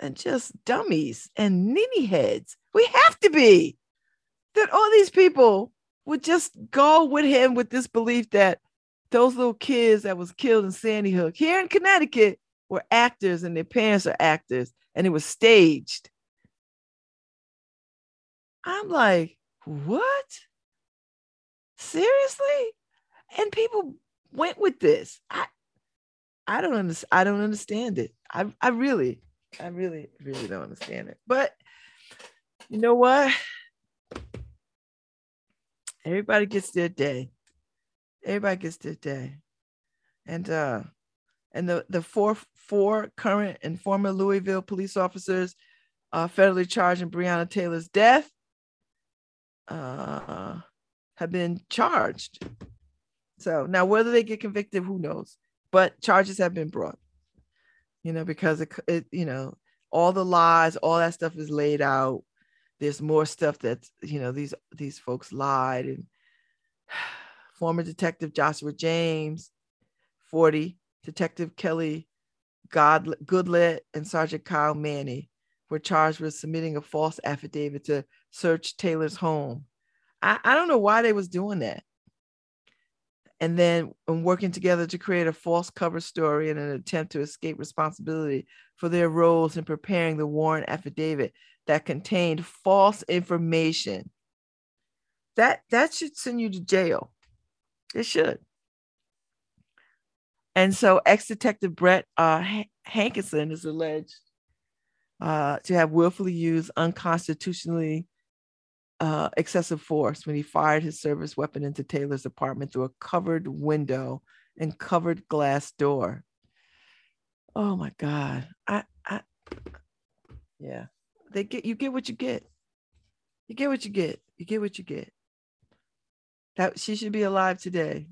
and just dummies and ninny heads. We have to be. That all these people would just go with him with this belief that those little kids that was killed in Sandy Hook here in Connecticut were actors and their parents are actors and it was staged. I'm like, what? Seriously? And people went with this. I I don't understand. I don't understand it. I I really, I really, really don't understand it. But you know what? Everybody gets their day. Everybody gets their day. And uh and the the four four current and former Louisville police officers uh federally charged in Breonna Taylor's death uh, have been charged. So now whether they get convicted, who knows? But charges have been brought. You know, because it, it you know, all the lies, all that stuff is laid out. There's more stuff that you know these these folks lied and former detective Joshua James, 40, Detective Kelly God Goodlett, and Sergeant Kyle Meany were charged with submitting a false affidavit to search Taylor's home. I, I don't know why they was doing that. And then and working together to create a false cover story in an attempt to escape responsibility for their roles in preparing the warrant affidavit that contained false information. That that should send you to jail. It should. And so ex-detective Brett uh, Hankison is alleged uh, to have willfully used unconstitutionally uh, excessive force when he fired his service weapon into Taylor's apartment through a covered window and covered glass door. Oh my God. I, I, yeah, they get, you get what you get. You get what you get. You get what you get. That she should be alive today.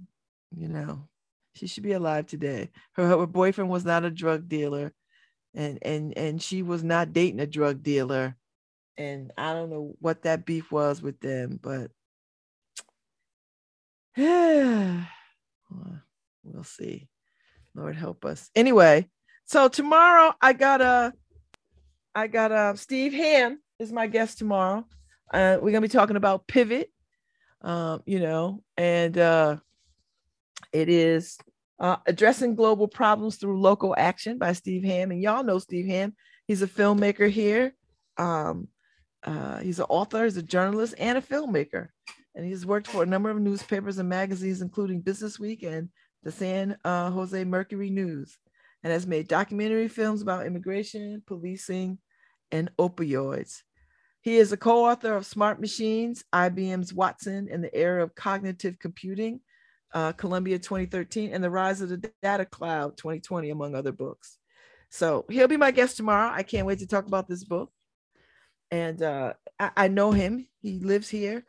You know, she should be alive today. Her, her boyfriend was not a drug dealer and, and, and she was not dating a drug dealer and I don't know what that beef was with them, but we'll see. Lord help us. Anyway, so tomorrow I got a, I got a Steve Hamm is my guest tomorrow. Uh, we're gonna be talking about pivot, um, you know, and uh, it is uh, addressing global problems through local action by Steve Hamm, and y'all know Steve Hamm. He's a filmmaker here. Um, uh, he's an author, he's a journalist, and a filmmaker. And he's worked for a number of newspapers and magazines, including Business Week and the San uh, Jose Mercury News, and has made documentary films about immigration, policing, and opioids. He is a co author of Smart Machines, IBM's Watson in the Era of Cognitive Computing, uh, Columbia 2013, and The Rise of the Data Cloud 2020, among other books. So he'll be my guest tomorrow. I can't wait to talk about this book and uh, I, I, know him. He lives here,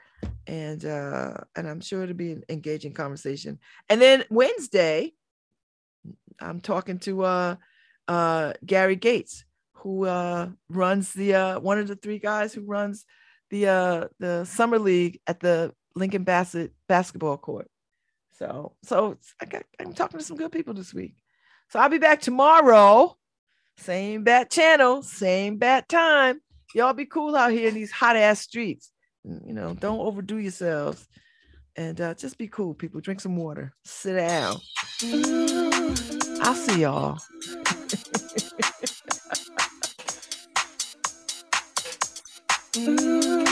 and uh, and I'm sure it'll be an engaging conversation. And then Wednesday, I'm talking to uh, uh, Gary Gates, who uh, runs the uh, one of the three guys who runs the uh, the summer league at the Lincoln Bassett basketball court. So so I got, I'm talking to some good people this week. So I'll be back tomorrow, same bat channel, same bat time y'all be cool out here in these hot ass streets. You know, don't overdo yourselves. And uh, just be cool, people. Drink some water. Sit down. I'll see y'all.